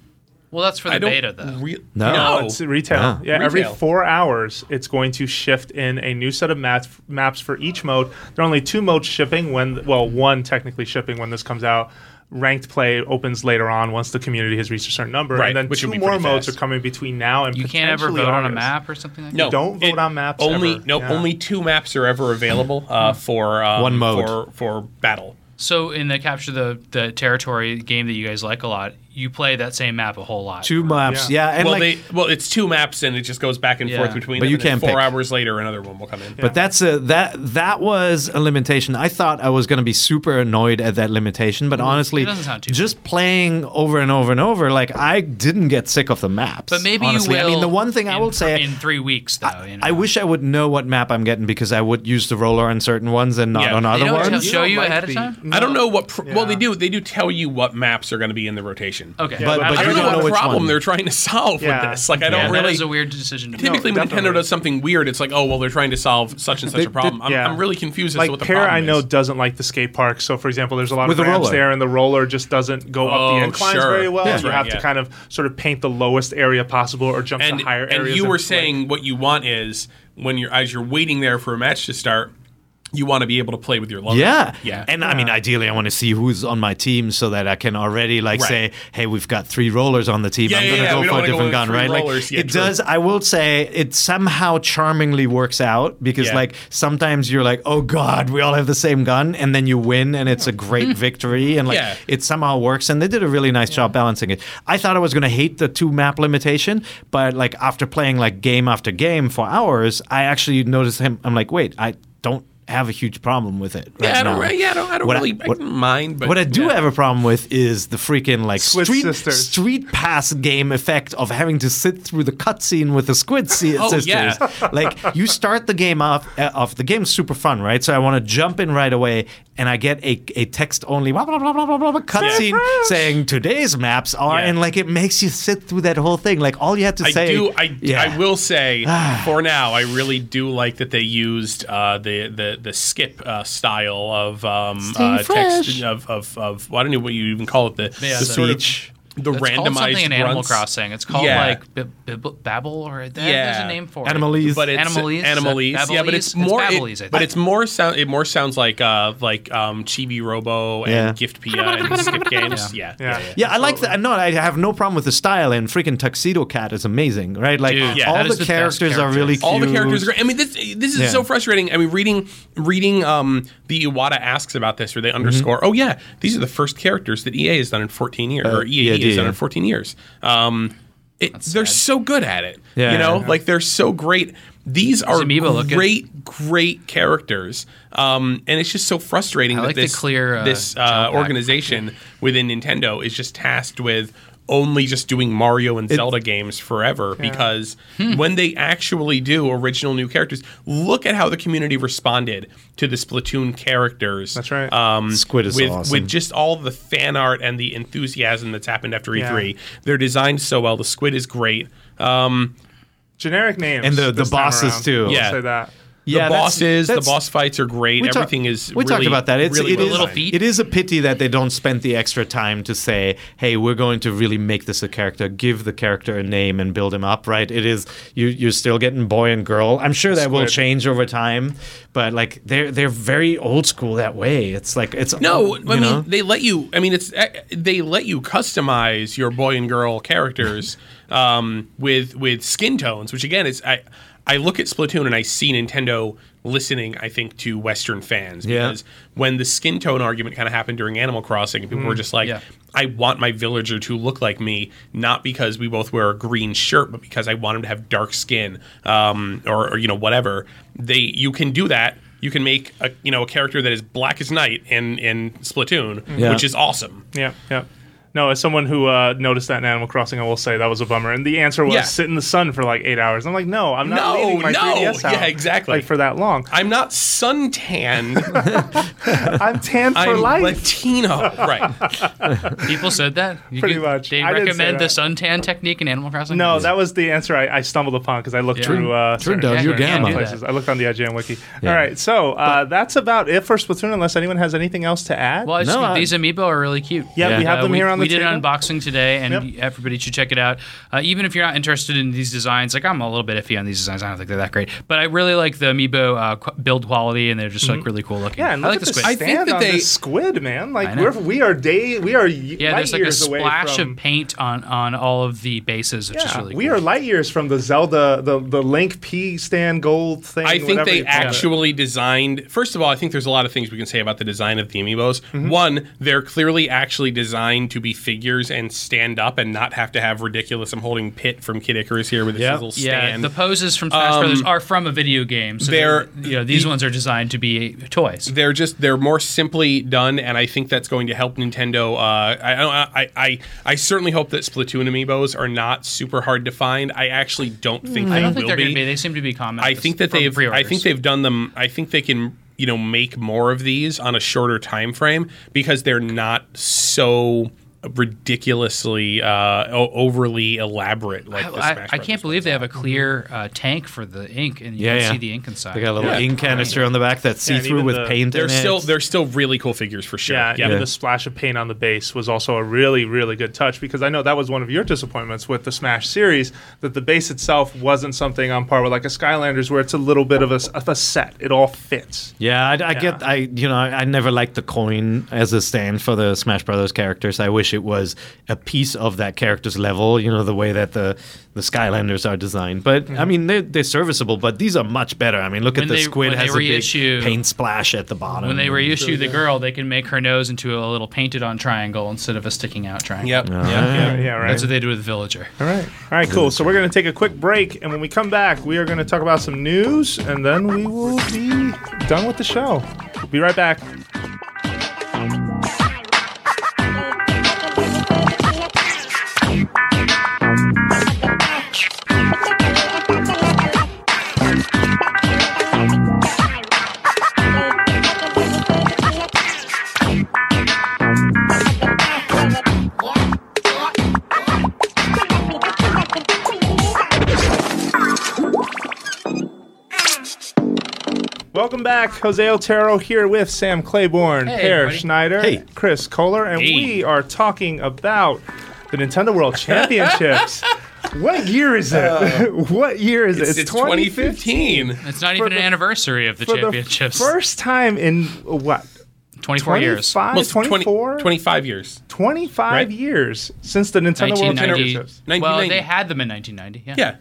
Well, that's for the I don't beta, though. Re- No. No, no. it's retail. Ah. Yeah, every four hours, it's going to shift in a new set of maps maps for each mode. There are only two modes shipping when, well, one technically shipping when this comes out. Ranked play opens later on once the community has reached a certain number, Right, and then which will two be more modes fast. are coming between now and You can't ever potentially vote on a map or something like no, that? No, don't vote on maps Only ever. no, Yeah. only two maps are ever available uh, for um, One mode. for for battle. So, in the capture the, the territory game that you guys like a lot, you play that same map a whole lot. Two maps, yeah, Yeah. and well, like. they well, it's two maps and it just goes back and Yeah. forth between But them. you can't four pick. hours later, another one will come in. But that's a that that was a limitation. I thought I was going to be super annoyed at that limitation, but mm-hmm. honestly, It doesn't sound too just playing over and over and over, like I didn't get sick of the maps. But maybe honestly. you will. I mean, the one thing I will say, in three weeks, though. you know? I wish I would know what map I'm getting because I would use the roller on certain ones and not Yeah. on They other ones. show don't you like ahead of the- time? I don't know what. Pr- Well, they do. They do tell you what maps are going to be in the rotation. Solution. Okay, But- but I don't know know what problem one. they're trying to solve Yeah. with this. Like, I don't that really. is a weird decision. to make. Typically, when Nintendo does something weird, it's like, oh, well, they're trying to solve such and such They- a problem. I'm, yeah. I'm really confused as like to what the Peer, problem I know is. doesn't like the skate park. So, for example, there's a lot With of the ramps roller. there, and the roller just doesn't go up Oh, the inclines sure. very well. That's you have yeah. to kind of sort of paint the lowest area possible, or jump and to higher and areas. you were saying what you want is when you're as you're waiting there for a match to start, you want to be able to play with your logo. Yeah, yeah. And I mean, ideally, I want to see who's on my team so that I can already like Right. say, "Hey, we've got three rollers on the team. Yeah, I'm yeah, going to yeah, go for a different gun." three Right? rollers. Like Yeah, it true. does. I will say it somehow charmingly works out because Yeah. like sometimes you're like, "Oh God, we all have the same gun," and then you win, and it's a great victory, and like Yeah. it somehow works. And they did a really nice job balancing it. I thought I was going to hate the two map limitation, but like after playing like game after game for hours, I actually noticed him. I'm like, wait, I have a huge problem with it. Right yeah, I don't, now. yeah, I don't, I don't What really I what- don't mind. But What I do yeah. have a problem with is the freaking like Squid street sisters. street pass game effect of having to sit through the cutscene with the squid si- Oh, sisters. yeah. like you start the game off, uh, off the game's super fun, right? So I want to jump in right away, and I get a, a text only blah blah blah blah blah blah, blah cutscene saying today's maps are, Yeah. and like it makes you sit through that whole thing. Like all you had to I say. do. I, yeah. I will say for now, I really do like that they used uh, the the the skip uh, style of um, uh, text of, of of well, I don't know what you even call it the, Yeah, the the- sort of Speech. The It's randomized called something in Animal grunts. Crossing. It's called Yeah. like B- B- Babel or that, there's a name for Animalese. it. but it's Animalese? Animalese, Is that yeah, but it's more, it- Babelese, I think. but it's more sound. It more sounds like uh, like um, Chibi Robo and Yeah. Giftpia and Skip Games. Yeah, Yeah. Yeah, I like that. No, I have no problem with the style, and freaking Tuxedo Cat is amazing, right? Like Dude, yeah, all the the best characters are really cute. All the characters are great. I mean, this this is Yeah. so frustrating. I mean, reading reading um, the Iwata asks about this, or they underscore. Mm-hmm. Oh yeah, these are the first characters that EA has done in 14 years, or EAD Yeah. in 14 years. Um, it, they're so good at it. Yeah. you know, like they're so great. These are great, great characters, um, and it's just so frustrating I that like this clear, uh, this uh, organization within Nintendo is just tasked with only just doing Mario and Zelda games forever because Hmm. when they actually do original new characters, look at how the community responded to the Splatoon characters. That's right. Um, Squid is with, awesome. with just all the fan art and the enthusiasm that's happened after E3. They're designed so well. The Squid is great. Um, generic names, And the- the bosses, around. too. I'll Yeah. say that. The Yeah, that's- bosses, the boss fights are great. We talk- Everything is We really, talked about that. It's really it well is- Little designed. feet. it is a pity that they don't spend the extra time to say, "Hey, we're going to really make this a character. Give the character a name and build him up." Right? It is you. You're still getting boy and girl. I'm sure that will change over time, but like they're they're very old school that way. It's like it's No, you I mean know? they let you. I mean, it's eh, they let you customize your boy and girl characters um, with with skin tones, which again is I I look at Splatoon and I see Nintendo listening. I think to Western fans Yeah. because when the skin tone argument kind of happened during Animal Crossing, people were just like, Yeah. I want my villager to look like me, not because we both wear a green shirt, but because I want him to have dark skin, um, or, or you know whatever. They you can do that. You can make a you know a character that is black as night in in Splatoon, Yeah. which is awesome. Yeah, yeah. No, as someone who uh, noticed that in Animal Crossing, I will say that was a bummer. And the answer was Yeah. sit in the sun for like eight hours. I'm like, no, I'm not No, leaving my no. 3DS out Yeah, exactly. like for that long. I'm not suntanned. I'm tan for I'm life. Latino. right. People said that. You Pretty could- much. They I recommend the suntan technique in Animal Crossing. No, that was the answer I, I stumbled upon because I looked Yeah. through uh, Turn certain- down your certain gamma. places. I looked on the IGN wiki. All right, so uh, that's about it for Splatoon. Unless anyone has anything else to add. Well, I just No, think I- these amiibo are really cute. Yeah, Yeah. we have Uh, them here on the we did an unboxing today, and Yep. everybody should check it out. Uh, even if you're not interested in these designs, like I'm a little bit iffy on these designs. I don't think they're that great, but I really like the amiibo uh, qu- build quality, and they're just like really cool looking. Mm-hmm. Yeah, and I look like at the the squid. I think stand that on they- this squid, man. Like we're we are day we are y- yeah, there's like a years away splash from, of paint on on all of the bases, which is Yeah, really we are light years from the Zelda, the the Link P stand gold thing. I think whatever they you call it. actually designed. First of all, I think there's a lot of things we can say about the design of the amiibos. One, they're clearly actually designed to be figures and stand up and not have to have ridiculous. I'm holding Pit from Kid Icarus here with his Yep. little Yeah, stand. the poses from Smash Brothers are from a video game. So they're- they're, you know, these ones are designed to be toys. they're just they're more simply done, and I think that's going to help Nintendo. Uh, I, I I I certainly hope that Splatoon amiibos are not super hard to find. I actually don't think they I don't will think they're be. going to be. They seem to be common. I think that from they've I pre-orders. think they've done them I think they can you know make more of these on a shorter time frame because they're not so ridiculously uh, overly elaborate like the I, Smash I can't believe they have a clear uh, tank for the ink, and you Yeah, can yeah. see the ink inside. They got a little Yeah. ink canister on the back that's see through with the- paint They're in still it. they're still really cool figures for sure. Yeah, Yeah, even Yeah. the splash of paint on the base was also a really, really good touch because I know that was one of your disappointments with the Smash series that the base itself wasn't something on par with like a Skylanders where it's a little bit of a, s- of a set. It all fits. Yeah, I, I get. I you know I, I never liked the coin as a stand for the Smash Brothers characters. I wish it was a piece of that character's level. You know the way that the the Skylanders are designed. But I mean they're, they're serviceable. But these are much better. I mean look When at the they- squid when they has a reissue- big paint splash at the bottom. when they reissue the girl, they can make her nose into a little painted-on triangle instead of a sticking-out triangle. Yep. Uh, yep. Yeah, yeah, right. That's what they do with the villager. All right. All right, cool. So we're going to take a quick break, and when we come back, we are going to talk about some news, and then we will be done with the show. We'll be right back. Welcome back. Jose Otero here with Sam Claiborn, Hey, Peer everybody. Schneider, Hey. Chris Kohler, and Hey. we are talking about the Nintendo World Championships. what year is it? Uh, what year is it? It's, it's 2015. It's not even the- an anniversary of the For the championships. first time in what? 24 years. 25, 20 24? 25 years. 25 Right. years since the Nintendo World Championships. Well, they had them in 1990. Yeah. Yeah.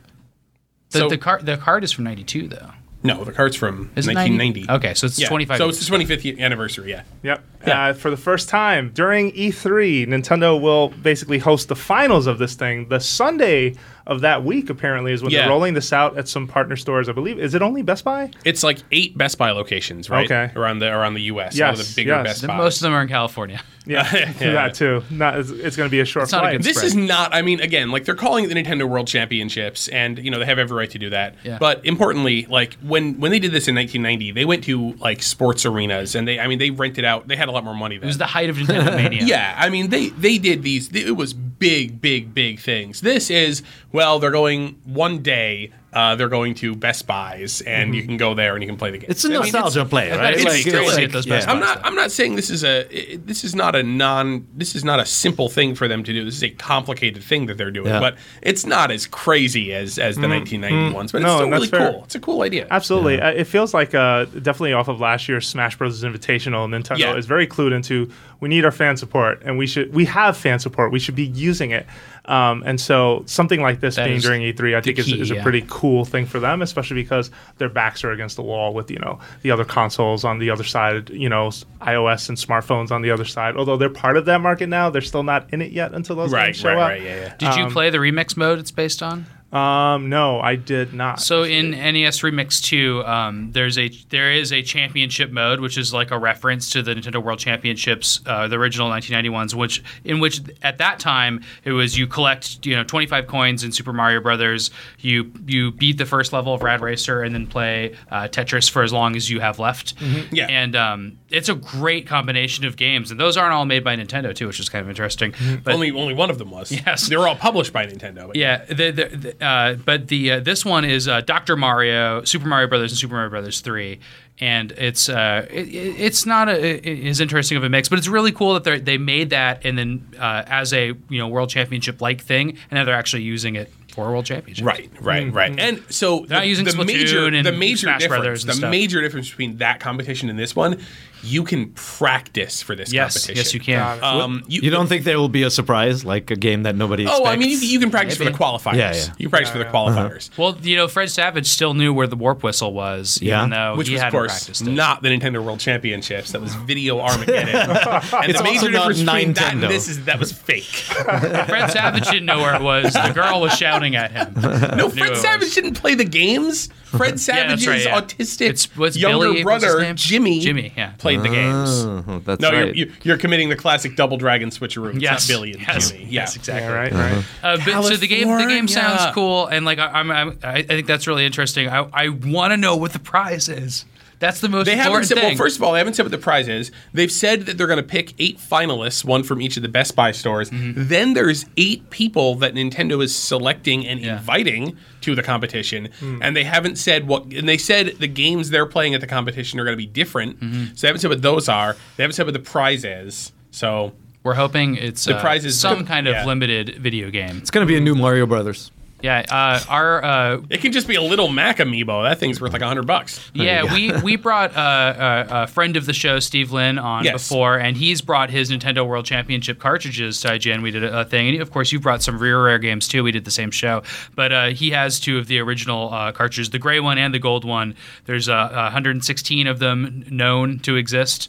The, So- the card the card is from 92 though. No, the card's from Is it 1990. 90? Okay, so it's Yeah. 25. So years. it's the 25th anniversary. Yeah. Yep. Yeah. Uh, for the first time during E3, Nintendo will basically host the finals of this thing. The Sunday of that week, apparently, is when Yeah. they're rolling this out at some partner stores. I believe. Is it only Best Buy? It's like eight Best Buy locations, right? Okay. Around the around the U.S. All Yes, the bigger yes. Best The- Buys. most of them are in California. Yeah, Yeah. that too. Not. It's, it's going to be a short It's not a flight. good This spread. is not. I mean, again, like they're calling it the Nintendo World Championships, and you know they have every right to do that. Yeah. But importantly, like when when they did this in 1990, they went to like sports arenas, and they, I mean, they rented out. They had a lot more money. Then. It was the height of Nintendo Mania. Yeah, I mean they they did these. It was big, big, big things. This is well, they're going one day. Uh, they're going to Best Buys, and you can go there and you can play the game. It's a I mean, nostalgia play, right? it's Like, still it's like- at those Best yeah. I'm not. I'm not saying this is a. i- This is not a non. This is not a simple thing for them to do. This is a complicated thing that they're doing. Yeah. But it's not as crazy as as the 1990 ones. But No, it's still really fair. cool. It's a cool idea. Absolutely. Uh, It feels like uh, definitely off of last year's Smash Bros. Invitational. Nintendo Yeah. is very clued into we need our fan support, and we should we have fan support. We should be using it. Um, and so something like this That being during E3, I think is, key, is a yeah. pretty cool thing for them, especially because their backs are against the wall with you know the other consoles on the other side, you know iOS and smartphones on the other side. Although they're part of that market now, they're still not in it yet until those Right, games show right, up. right. Yeah, yeah. Did you play the remix mode it's based on? Um, no, I did not. So in NES Remix 2, um, there's a there is a championship mode, which is like a reference to the Nintendo World Championships, uh, the original 1990 ones, which in which at that time it was you collect you know 25 coins in Super Mario Brothers, you you beat the first level of Rad Racer, and then play uh, Tetris for as long as you have left. Yeah. and um, it's a great combination of games, and those aren't all made by Nintendo too, which is kind of interesting. But only only one of them was. Yes. they were all published by Nintendo. But yeah, the, the, the, uh, but the uh, this one is uh, Doctor Mario, Super Mario Brothers, and Super Mario Brothers Three, and it's uh, it, it- it's not a, it- as interesting of a mix, but it's really cool that they they made that and then uh, as a you know World Championship like thing, and now they're actually using it for a World Championship. Right, right, right. And so they're not using the Splatoon major, and the major Smash difference, Brothers and the stuff. major difference between that competition and this one, you can practice for this Yes, competition. yes, you can. Um, You don't think there will be a surprise, like a game that nobody expects? Oh, I mean, you, you can practice Maybe. for the qualifiers. Yeah, yeah. You can practice for the qualifiers. Well, you know, Fred Savage still knew where the warp whistle was, Yeah. even though Which he was, of hadn't course, practiced it. not the Nintendo World Championships. That was Video Armageddon. and It's the major also not difference between that and this is that was fake. Fred Savage didn't know where it was. The girl was shouting at him. No, Fred. Savage didn't play the games. Fred that's Savage's right, yeah. autistic It's- what's younger Billy- what's his brother name? Jimmy. Jimmy, yeah. played the games. Oh, that's No, right. you're, you're, you're committing the classic double dragon switcheroo. It's Yes. not Billy and Yes. Jimmy. Yeah, Yes, exactly. Yeah, right, Uh-huh. right. Uh, but so the game, the game sounds California. cool, and like I, I'm, I'm, I I think that's really interesting. I, I want to know what the prize is. That's the most They haven't important said. thing. Well, first of all, they haven't said what the prize is. They've said that they're going to pick eight finalists, one from each of the Best Buy stores. Mm-hmm. Then there's eight people that Nintendo is selecting and Yeah. inviting to the competition, Hmm. and they haven't said what. And they said the games they're playing at the competition are going to be different. Mm-hmm. So they haven't said what those are. They haven't said what the prize is. So We're hoping it's The uh, prize is- some kind of yeah. limited video game. it's going to be a new Mario Brothers. Yeah, uh, our uh, it can just be a little Mac amiibo. That thing's worth like hundred bucks. yeah, we we brought uh, a, a friend of the show, Steve Lin, on Yes. before, and he's brought his Nintendo World Championship cartridges to IGN. We did a, a thing, and of course, you brought some rear rare games too. We did the same show, but uh, he has two of the original uh, cartridges, the gray one and the gold one. There's uh, 116 of them known to exist,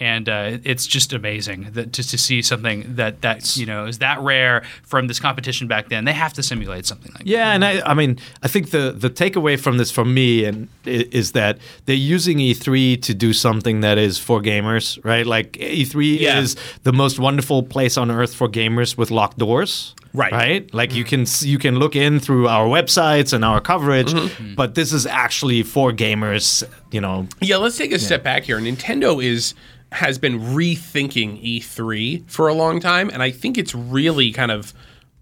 and uh, it's just amazing that just to see something that that you know is that rare from this competition back then. They have to simulate something like that. Yeah, and I, I mean, I think the the takeaway from this for me and is that they're using E3 to do something that is for gamers, right? Like E3 Yeah. is the most wonderful place on earth for gamers with locked doors. Right. Right? Like you can you can look in through our websites and our coverage, Mm-hmm. but this is actually for gamers, you know. Yeah, let's take a step back here. Nintendo is has been rethinking E3 for a long time, and I think it's really kind of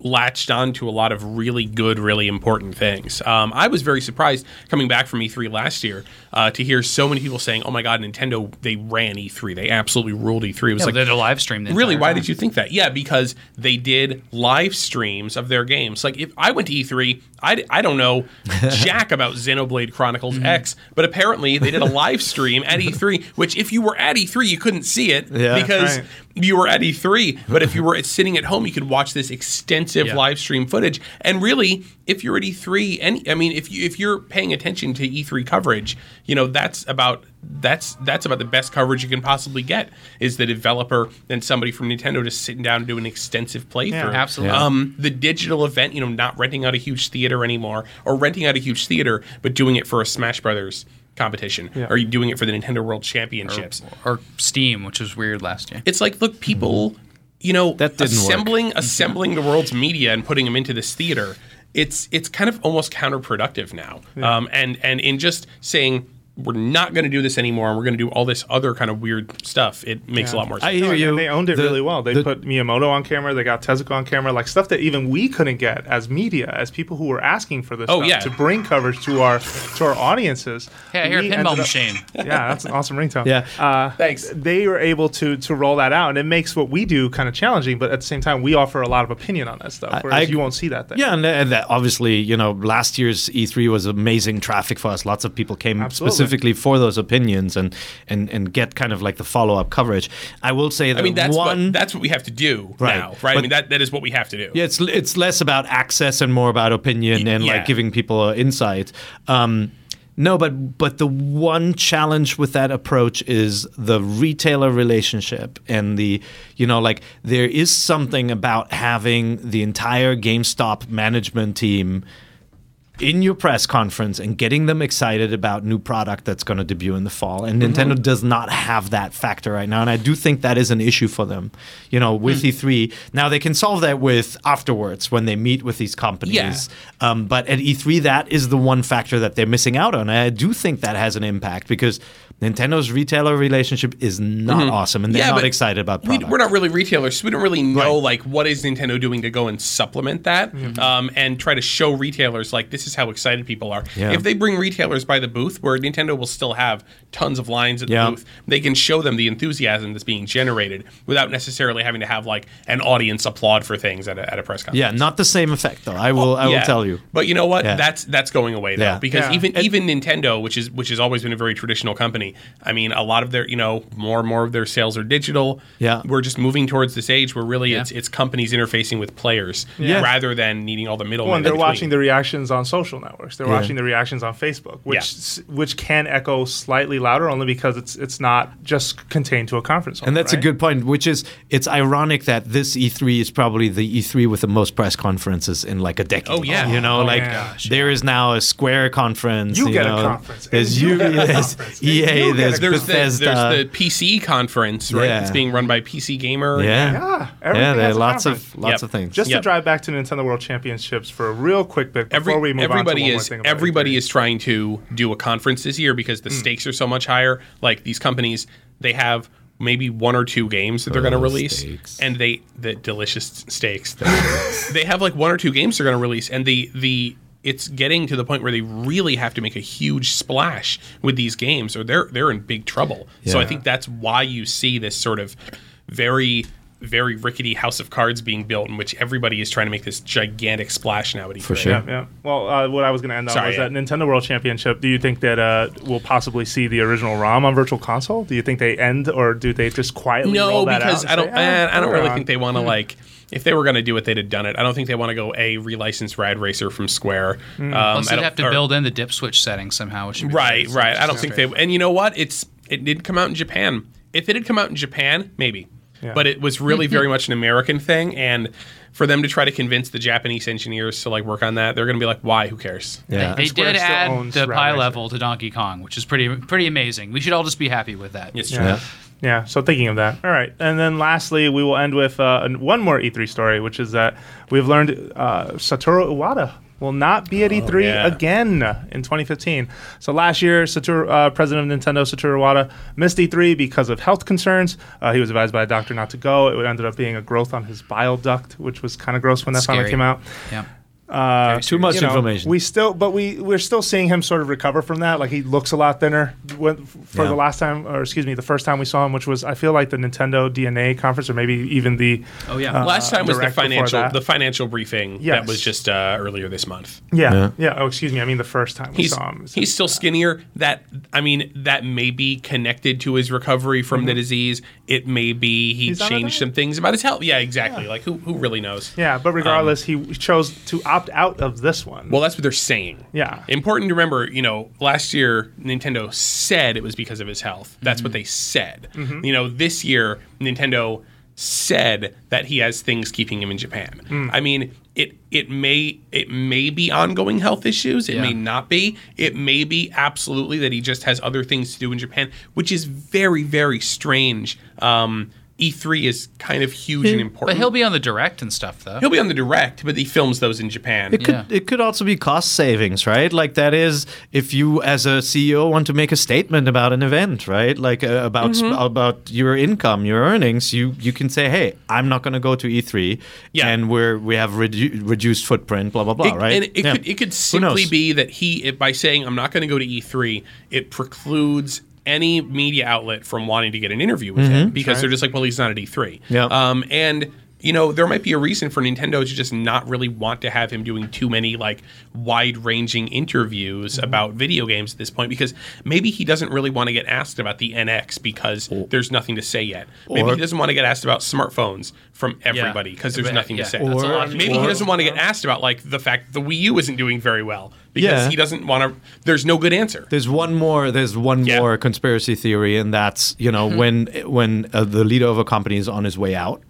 latched on to a lot of really good, really important things. Um, I was very surprised coming back from E3 last year uh, to hear so many people saying, "Oh my God, Nintendo! They ran E3. They absolutely ruled E3." It was Yeah, like, they did a live stream. Really? Why time. did you think that? Yeah, because they did live streams of their games. Like if I went to E3, I, I don't know jack about Xenoblade Chronicles Mm-hmm. X, but apparently they did a live stream at E3, which if you were at E3, you couldn't see it Yeah. because Right. you were at E3. But if you were sitting at home, you could watch this extensive Yeah. live stream footage. And really, if you're at E3, and I mean, if you if you're paying attention to E3 coverage, you know that's about that's that's about the best coverage you can possibly get. Is the developer and somebody from Nintendo just sitting down and doing an extensive playthrough. Yeah, absolutely. Um, the digital event, you know, not renting out a huge theater anymore, or renting out a huge theater, but doing it for a Smash Brothers competition, or you doing it for the Nintendo World Championships. or Steam, which was weird last year. It's like, look, people, you know, That didn't work. assembling assembling the world's media and putting them into this theater. It's it's kind of almost counterproductive now. Um, and and in just saying we're not going to do this anymore and we're going to do all this other kind of weird stuff, it makes a lot more sense. I hear No, and you. they owned it The- really well. They the- put Miyamoto on camera. They got Tezuka on camera, like stuff that even we couldn't get as media, as people who were asking for this. Oh, stuff, yeah. to bring coverage to our to our audiences. Hey, I hear a We pinball ended up- machine. yeah, that's an awesome ringtone. Yeah. uh, Thanks. They were able to to roll that out, and it makes what we do kind of challenging. But at the same time, we offer a lot of opinion on that stuff, I- whereas I- you won't see that. There. Yeah, and, and that obviously, you know, last year's E3 was amazing traffic for us. Lots of people came Absolutely. Specifically for those opinions and and and get kind of like the follow up coverage. I will say that I mean, that's one. what that's what we have to do Right. now, right? I mean, that that is what we have to do. yeah, it's it's less about access and more about opinion Y- and yeah. like giving people uh, insight. Um, no, but but the one challenge with that approach is the retailer relationship and the you know like there is something about having the entire GameStop management team in your press conference and getting them excited about new product that's going to debut in the fall. And Mm-hmm. Nintendo does not have that factor right now and I do think that is an issue for them. You know with E3 now they can solve that with afterwards when they meet with these companies. Yeah. um, but at E3 that is the one factor that they're missing out on. And I do think that has an impact because Nintendo's retailer relationship is not awesome and they're not Mm-hmm. excited about we, product we're not really retailers, so we don't really know Right. like what is Nintendo doing to go and supplement that, Mm-hmm. um, and try to show retailers like this is how excited people are. Yeah. If they bring retailers by the booth, where Nintendo will still have tons of lines at Yeah. the booth, they can show them the enthusiasm that's being generated without necessarily having to have like an audience applaud for things at a, at a press conference. yeah not the same effect though I will I will Yeah. tell you But you know what? Yeah. That's that's going away now Yeah. because Yeah. even And- even Nintendo, which is which has always been a very traditional company. I mean, a lot of their you know more and more of their sales are digital. Yeah. we're just moving towards this age where really Yeah. it's it's companies interfacing with players Yeah. rather than needing all the middlemen. Well, and they're between. watching the reactions on social networks. They're Yeah. watching the reactions on Facebook, which Yeah. which can echo slightly louder only because it's it's not just contained to a conference. And that's a good point, which is it's ironic that this E3 is probably the E3 with the most press conferences in like a decade. Oh, yeah. You know, Oh, like yeah. there is now a Square conference. You get a conference. There's You you, get a there's conference. EA, You get there's a There's the, Bethesda. there's the PC conference, right? Yeah. It's being run by PC Gamer. yeah. Yeah, Yeah, there has are lots conference. of lots Yep. of things. Just Yep. to drive back to Nintendo World Championships for a real quick bit before Every, we move everybody on to one more is thing about everybody E3. is trying to do a conference this year because the mm. stakes are so much higher. Like these companies, they have maybe one or two games that they're going to Oh, release, steaks. and they the delicious steaks. they have like one or two games they're going to release, and the the it's getting to the point where they really have to make a huge splash with these games, or they're they're in big trouble. So I think that's why you see this sort of very very rickety house of cards being built in which everybody is trying to make this gigantic splash now at E3. For sure. Yeah, yeah. Well, uh, what I was going to end on Sorry, was yeah. that Nintendo World Championship. Do you think that uh, we'll possibly see the original ROM on Virtual Console? Do you think they end, or do they just quietly No, roll that because I don't. say, eh, I don't really on? think they want to like. If they were going to do it, they'd have done it. I don't think they want to go a relicense Rad Racer from Square. Um, Plus, they'd have to or- build in the dip switch setting somehow. Which would be Right, very- right. I don't think they. And you know what? It's it did come out in Japan. If it had come out in Japan, maybe. Yeah. But it was really very much an American thing, and for them to try to convince the Japanese engineers to like work on that, they're going to be like, "Why? Who cares?" yeah. They Square did add the Rad pie Racer. level to Donkey Kong, which is pretty pretty amazing. We should all just be happy with that. It's true. Yeah. Yeah, so thinking of that. All right. And then lastly, we will end with uh, one more E3 story, which is that we've learned uh, Satoru Iwata will not be at E3 yeah. again in 2015. So last year, Satoru, uh, president of Nintendo, Satoru Iwata, missed E3 because of health concerns. Uh, he was advised by a doctor not to go. It ended up being a growth on his bile duct, which was kind of gross when that finally came out. Yeah. Uh, Too much you know, information. We still, but we we're still seeing him sort of recover from that. Like he looks a lot thinner. When, for Yeah. the last time, or excuse me, the first time we saw him, which was I feel like the Nintendo DNA conference, or maybe even the Oh yeah. Uh, Last time was the financial the financial briefing Yes. that was just uh, earlier this month. yeah, Yeah. yeah Oh, excuse me. I mean the first time we He's saw him. he's still skinnier. That I mean, that may be connected to his recovery from the disease. It may be he Mm-hmm. He's changed some things about his health. Yeah, exactly. Like who who really knows? yeah, but regardless, he chose to opt out of this one. Well, that's what they're saying. Yeah. Important to remember, you know, last year Nintendo said it was because of his health. That's what they said. Mm-hmm. You know, this year Nintendo said that he has things keeping him in Japan. Mm. I mean, it it may it may be ongoing health issues. It Yeah. may not be. It may be absolutely that he just has other things to do in Japan, which is very very strange. Um, E3 is kind of huge and important. But he'll be on the direct and stuff though. He'll be on the direct, but he films those in Japan. It could Yeah. it could also be cost savings, right? Like that is if you as a CEO want to make a statement about an event, right? Like uh, about Mm-hmm. sp- about your income, your earnings, you you can say, "Hey, I'm not going to go to E3 Yeah. and we're we have redu- reduced footprint, blah blah blah, It, right?" And it Yeah. could it could simply be that he it, by saying I'm not going to go to E3, it precludes any media outlet from wanting to get an interview with him because they're just like, well, he's not at E3. Mm-hmm. Yeah. Um, and you know there might be a reason for Nintendo to just not really want to have him doing too many like wide-ranging interviews Mm-hmm. about video games at this point because maybe he doesn't really want to get asked about the NX because there's nothing to say yet. Maybe Or- he doesn't want to get asked about smartphones from everybody because there's But, nothing yeah, to say. that's a Or- lot Maybe he doesn't want to get asked about like the fact the Wii U isn't doing very well because Yeah. he doesn't want to. There's no good answer. There's one more. There's one Yeah. more conspiracy theory, and that's you know when when uh, the leader of a company is on his way out,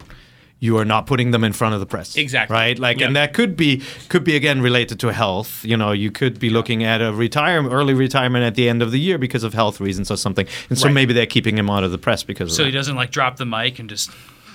you are not putting them in front of the press. Exactly. Right. Like, Yeah. and that could be could be again related to health. You know, you could be looking at a retirement, early retirement at the end of the year because of health reasons or something, and so Right. maybe they're keeping him out of the press because of so he doesn't like drop the mic and just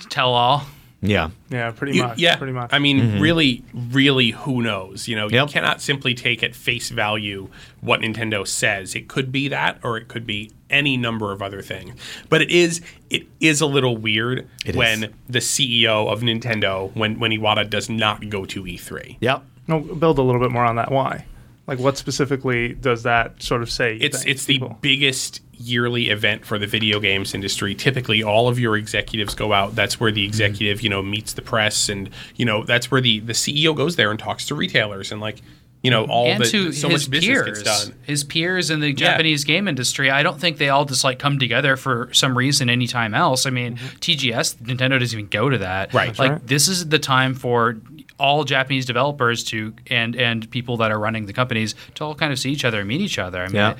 tell all. Yeah. yeah, pretty You- much. yeah, pretty much. I mean, mm-hmm. really, really, who knows? You know, you cannot simply take at face value what Nintendo says. It could be that, or it could be any number of other things. But it is, it is a little weird It when is. the CEO of Nintendo, when when Iwata does not go to E E3. Yep. no, build a little bit more on that. Why? Like, what specifically does that sort of say? you it's think, it's the people? biggest yearly event for the video games industry. Typically, all of your executives go out. That's where the Mm-hmm. executive, you know, meets the press, and you know that's where the the CEO goes there and talks to retailers and like you know all and the to so his much business peers, gets done. his peers in the Japanese game industry. I don't think they all just like come together for some reason anytime else. I mean, TGS, Nintendo doesn't even go to that. Mm-hmm. Right. Like right. this is the time for all Japanese developers to and and people that are running the companies to all kind of see each other and meet each other. I mean, Yeah.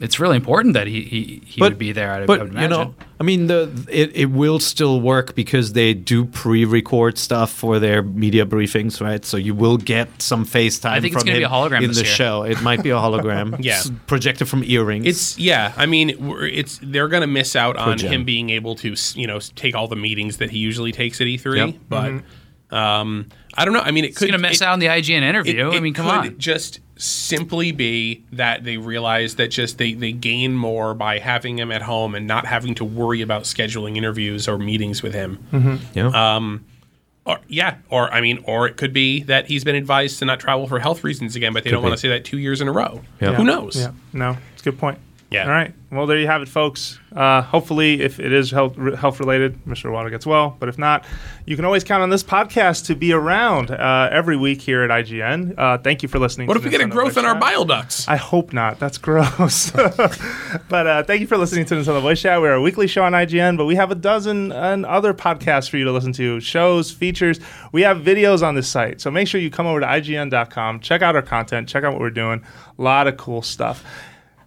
it's really important that he he, he would be there. I, but I would you know, I mean, the it, it will still work because they do pre-record stuff for their media briefings, right? So you will get some FaceTime. I think it's from gonna be him a hologram in this the year. show. It might be a hologram. Yeah. s- projected from earrings. It's yeah. I mean, we're, it's they're going to miss out on Progen. him being able to you know take all the meetings that he usually takes at E3. Yep. But mm-hmm. Um, I don't know. I mean, it He's could going to miss it- out on the IGN interview. It, I mean, come could on. Just simply be that they realize that just they, they gain more by having him at home and not having to worry about scheduling interviews or meetings with him. yeah. uh, Or yeah, or I mean, or it could be that he's been advised to not travel for health reasons again, but they don't be. want to say that two years in a row. Yeah. Who knows? Yeah, no, it's a good point. Yeah. All right. Well, there you have it, folks. Uh, hopefully, if it is health health related, Mr. Iwata gets well. But if not, you can always count on this podcast to be around uh, every week here at IGN. Uh, thank you for listening. What to if we get a growth Voice in our Chat. bile ducts? I hope not. That's gross. but uh, thank you for listening to Nintendo Voice Chat. We're a weekly show on IGN, but we have a dozen and other podcasts for you to listen to shows, features. We have videos on this site. So make sure you come over to IGN.com, check out our content, check out what we're doing. A lot of cool stuff.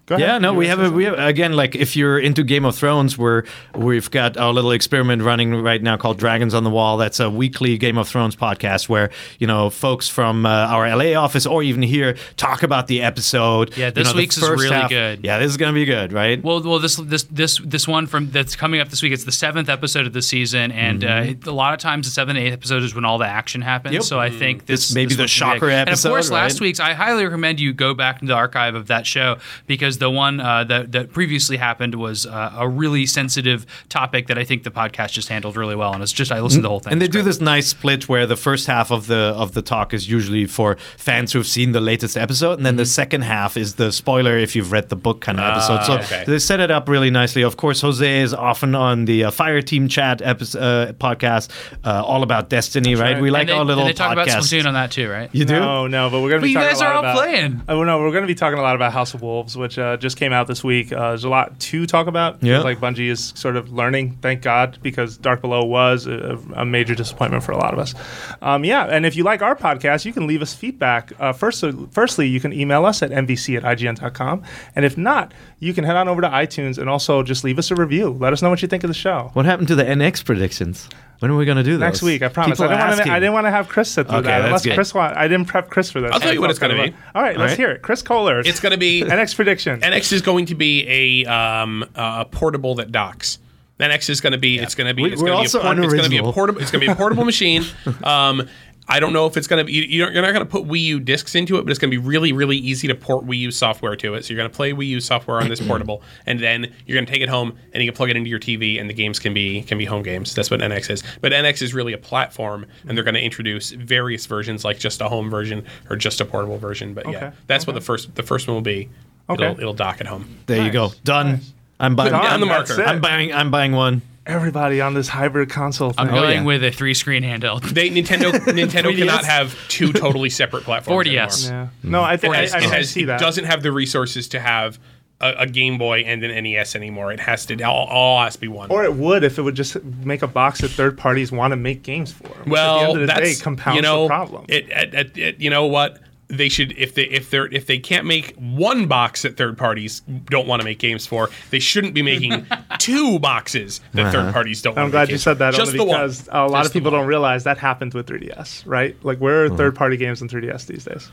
Go ahead. Yeah, no, You we have a, we have again like if you're into Game of Thrones, we're we've got our little experiment running right now called Dragons on the Wall. That's a weekly Game of Thrones podcast where you know folks from uh, our LA office or even here talk about the episode. Yeah, You this know, week's is really half- good. Yeah, this is gonna be good, right? Well, well, this this this this one from that's coming up this week. It's the seventh episode of the season, and uh, a lot of times the seventh and eighth episode is when all the action happens. Yep. So I think this This may be this the shocker big. And of episode, course, last week's I highly recommend you go back into the archive of that show because the one uh, that that previously happened was uh, a really sensitive topic that I think the podcast just handled really well. And it's just I listened to the whole thing. And they do this nice split where the first half of the of the talk is usually for fans who've seen the latest episode, and then the second half is the spoiler if you've read the book kind of episode. So okay. they set it up really nicely. Of course, Jose is often on the uh, Fire Team Chat episode, uh, podcast, uh, all about Destiny, right? right. We And like they, our little and they talk about podcast. Splatoon on that too, right? You do? No, no, but we're going to But be you talking guys a lot are all about, playing. Oh no, we're going to be talking a lot about House of Wolves, which uh, just came out this week. Uh, there's a lot to talk about. Yeah. Like Bungie is sort of learning, thank God, because Dark Below was a, a major disappointment for a lot of us. Um, yeah, and if you like our podcast, you can leave us feedback. Uh, first, firstly, you can email us at nvc at ign.com, and if not, you can head on over to iTunes and also just leave us a review. Let us know what you think of the show. What happened to the NX predictions? When are we going to do those? Next week, I promise. People I didn't, want to. I didn't want to have Chris sit through Okay, that that's unless good. Chris want. I didn't prep Chris for this. I'll tell you what it's gonna be. All right, let's right. hear it. Chris Kohler. It's going to be NX prediction. NX is going to be a um, a portable that docks. NX is going to be it's going to be We- it's we're going to also be a going to be a portable it's going to be a portable machine. Um, I don't know if it's going to be you- you're, you're not going to put Wii U discs into it, but it's going to be really really easy to port Wii U software to it. So you're going to play Wii U software on this portable, and then you're going to take it home and you can plug it into your TV, and the games can be can be home games. That's what NX is. But NX is really a platform, and they're going to introduce various versions, like just a home version or just a portable version. But yeah, Okay. that's what the first the first one will be. Okay. It'll, it'll dock at home. There you go. Done. I'm buying. Done. down the marker. I'm buying. I'm buying one. Everybody on this hybrid console. I'm thing. Oh, yeah. with a three screen handheld. They Nintendo Nintendo cannot have two totally separate platforms. 4DS. anymore. Yeah. Mm-hmm. No, I think I, It, I, has- I has- see it doesn't have the resources to have a, a Game Boy and an NES anymore. It has to all, all has to be one. Or it would if it would just make a box that third parties want to make games for. well, at the end of the that's day compounds you know the problem. It, it, it, it- you know what they should if they if they're if they can't make one box that third parties don't want to make games for, they shouldn't be making two boxes that third parties don't. I'm glad make you games said that. Just only the one. because a lot Just of people don't realize that happens with 3DS, right? Like where are third party games on 3DS these days?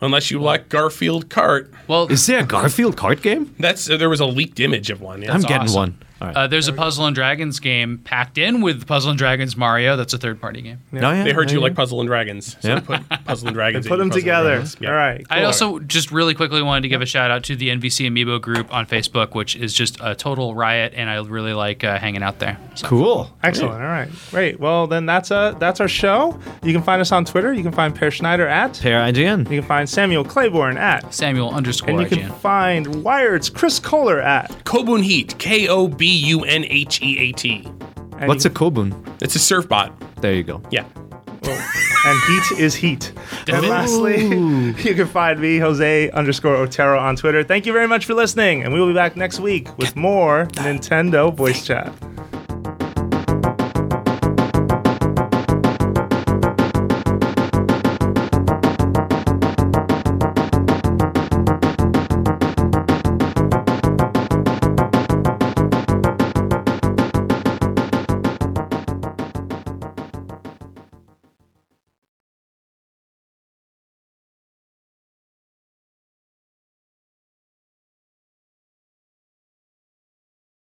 unless you like Garfield Kart. Well, Is there a Garfield card game? That's uh, there was a leaked image of one. Yeah, I'm getting awesome. one. All right. uh, there's a Puzzle and Dragons game packed in with Puzzle and Dragons Mario. That's a third party game. Oh, yeah, They heard you yeah, like. Puzzle and Dragons. So Yeah. put Puzzle and Dragons. Put them together. Dragons. Yeah. All right. I also just really quickly wanted to give a shout out to the NVC Amiibo group on Facebook, which is just a total riot, and I really like uh, hanging out there. So. Cool. Excellent. All right. Great. Well, then that's uh that's our show. You can find us on Twitter. You can find Peer Schneider at. Peer IGN. You can find Samuel Claiborn at. Samuel underscore And you can IGN. find Wired's Chris Kohler at. Kobun Heat. K O B U N H E A T. And What's you- a Kobun? It's a surf bot. There you go. Yeah. Oh, and heat is heat. And lastly, you can find me, Jose underscore Otero, on Twitter. Thank you very much for listening, and we will be back next week with more Nintendo voice chat.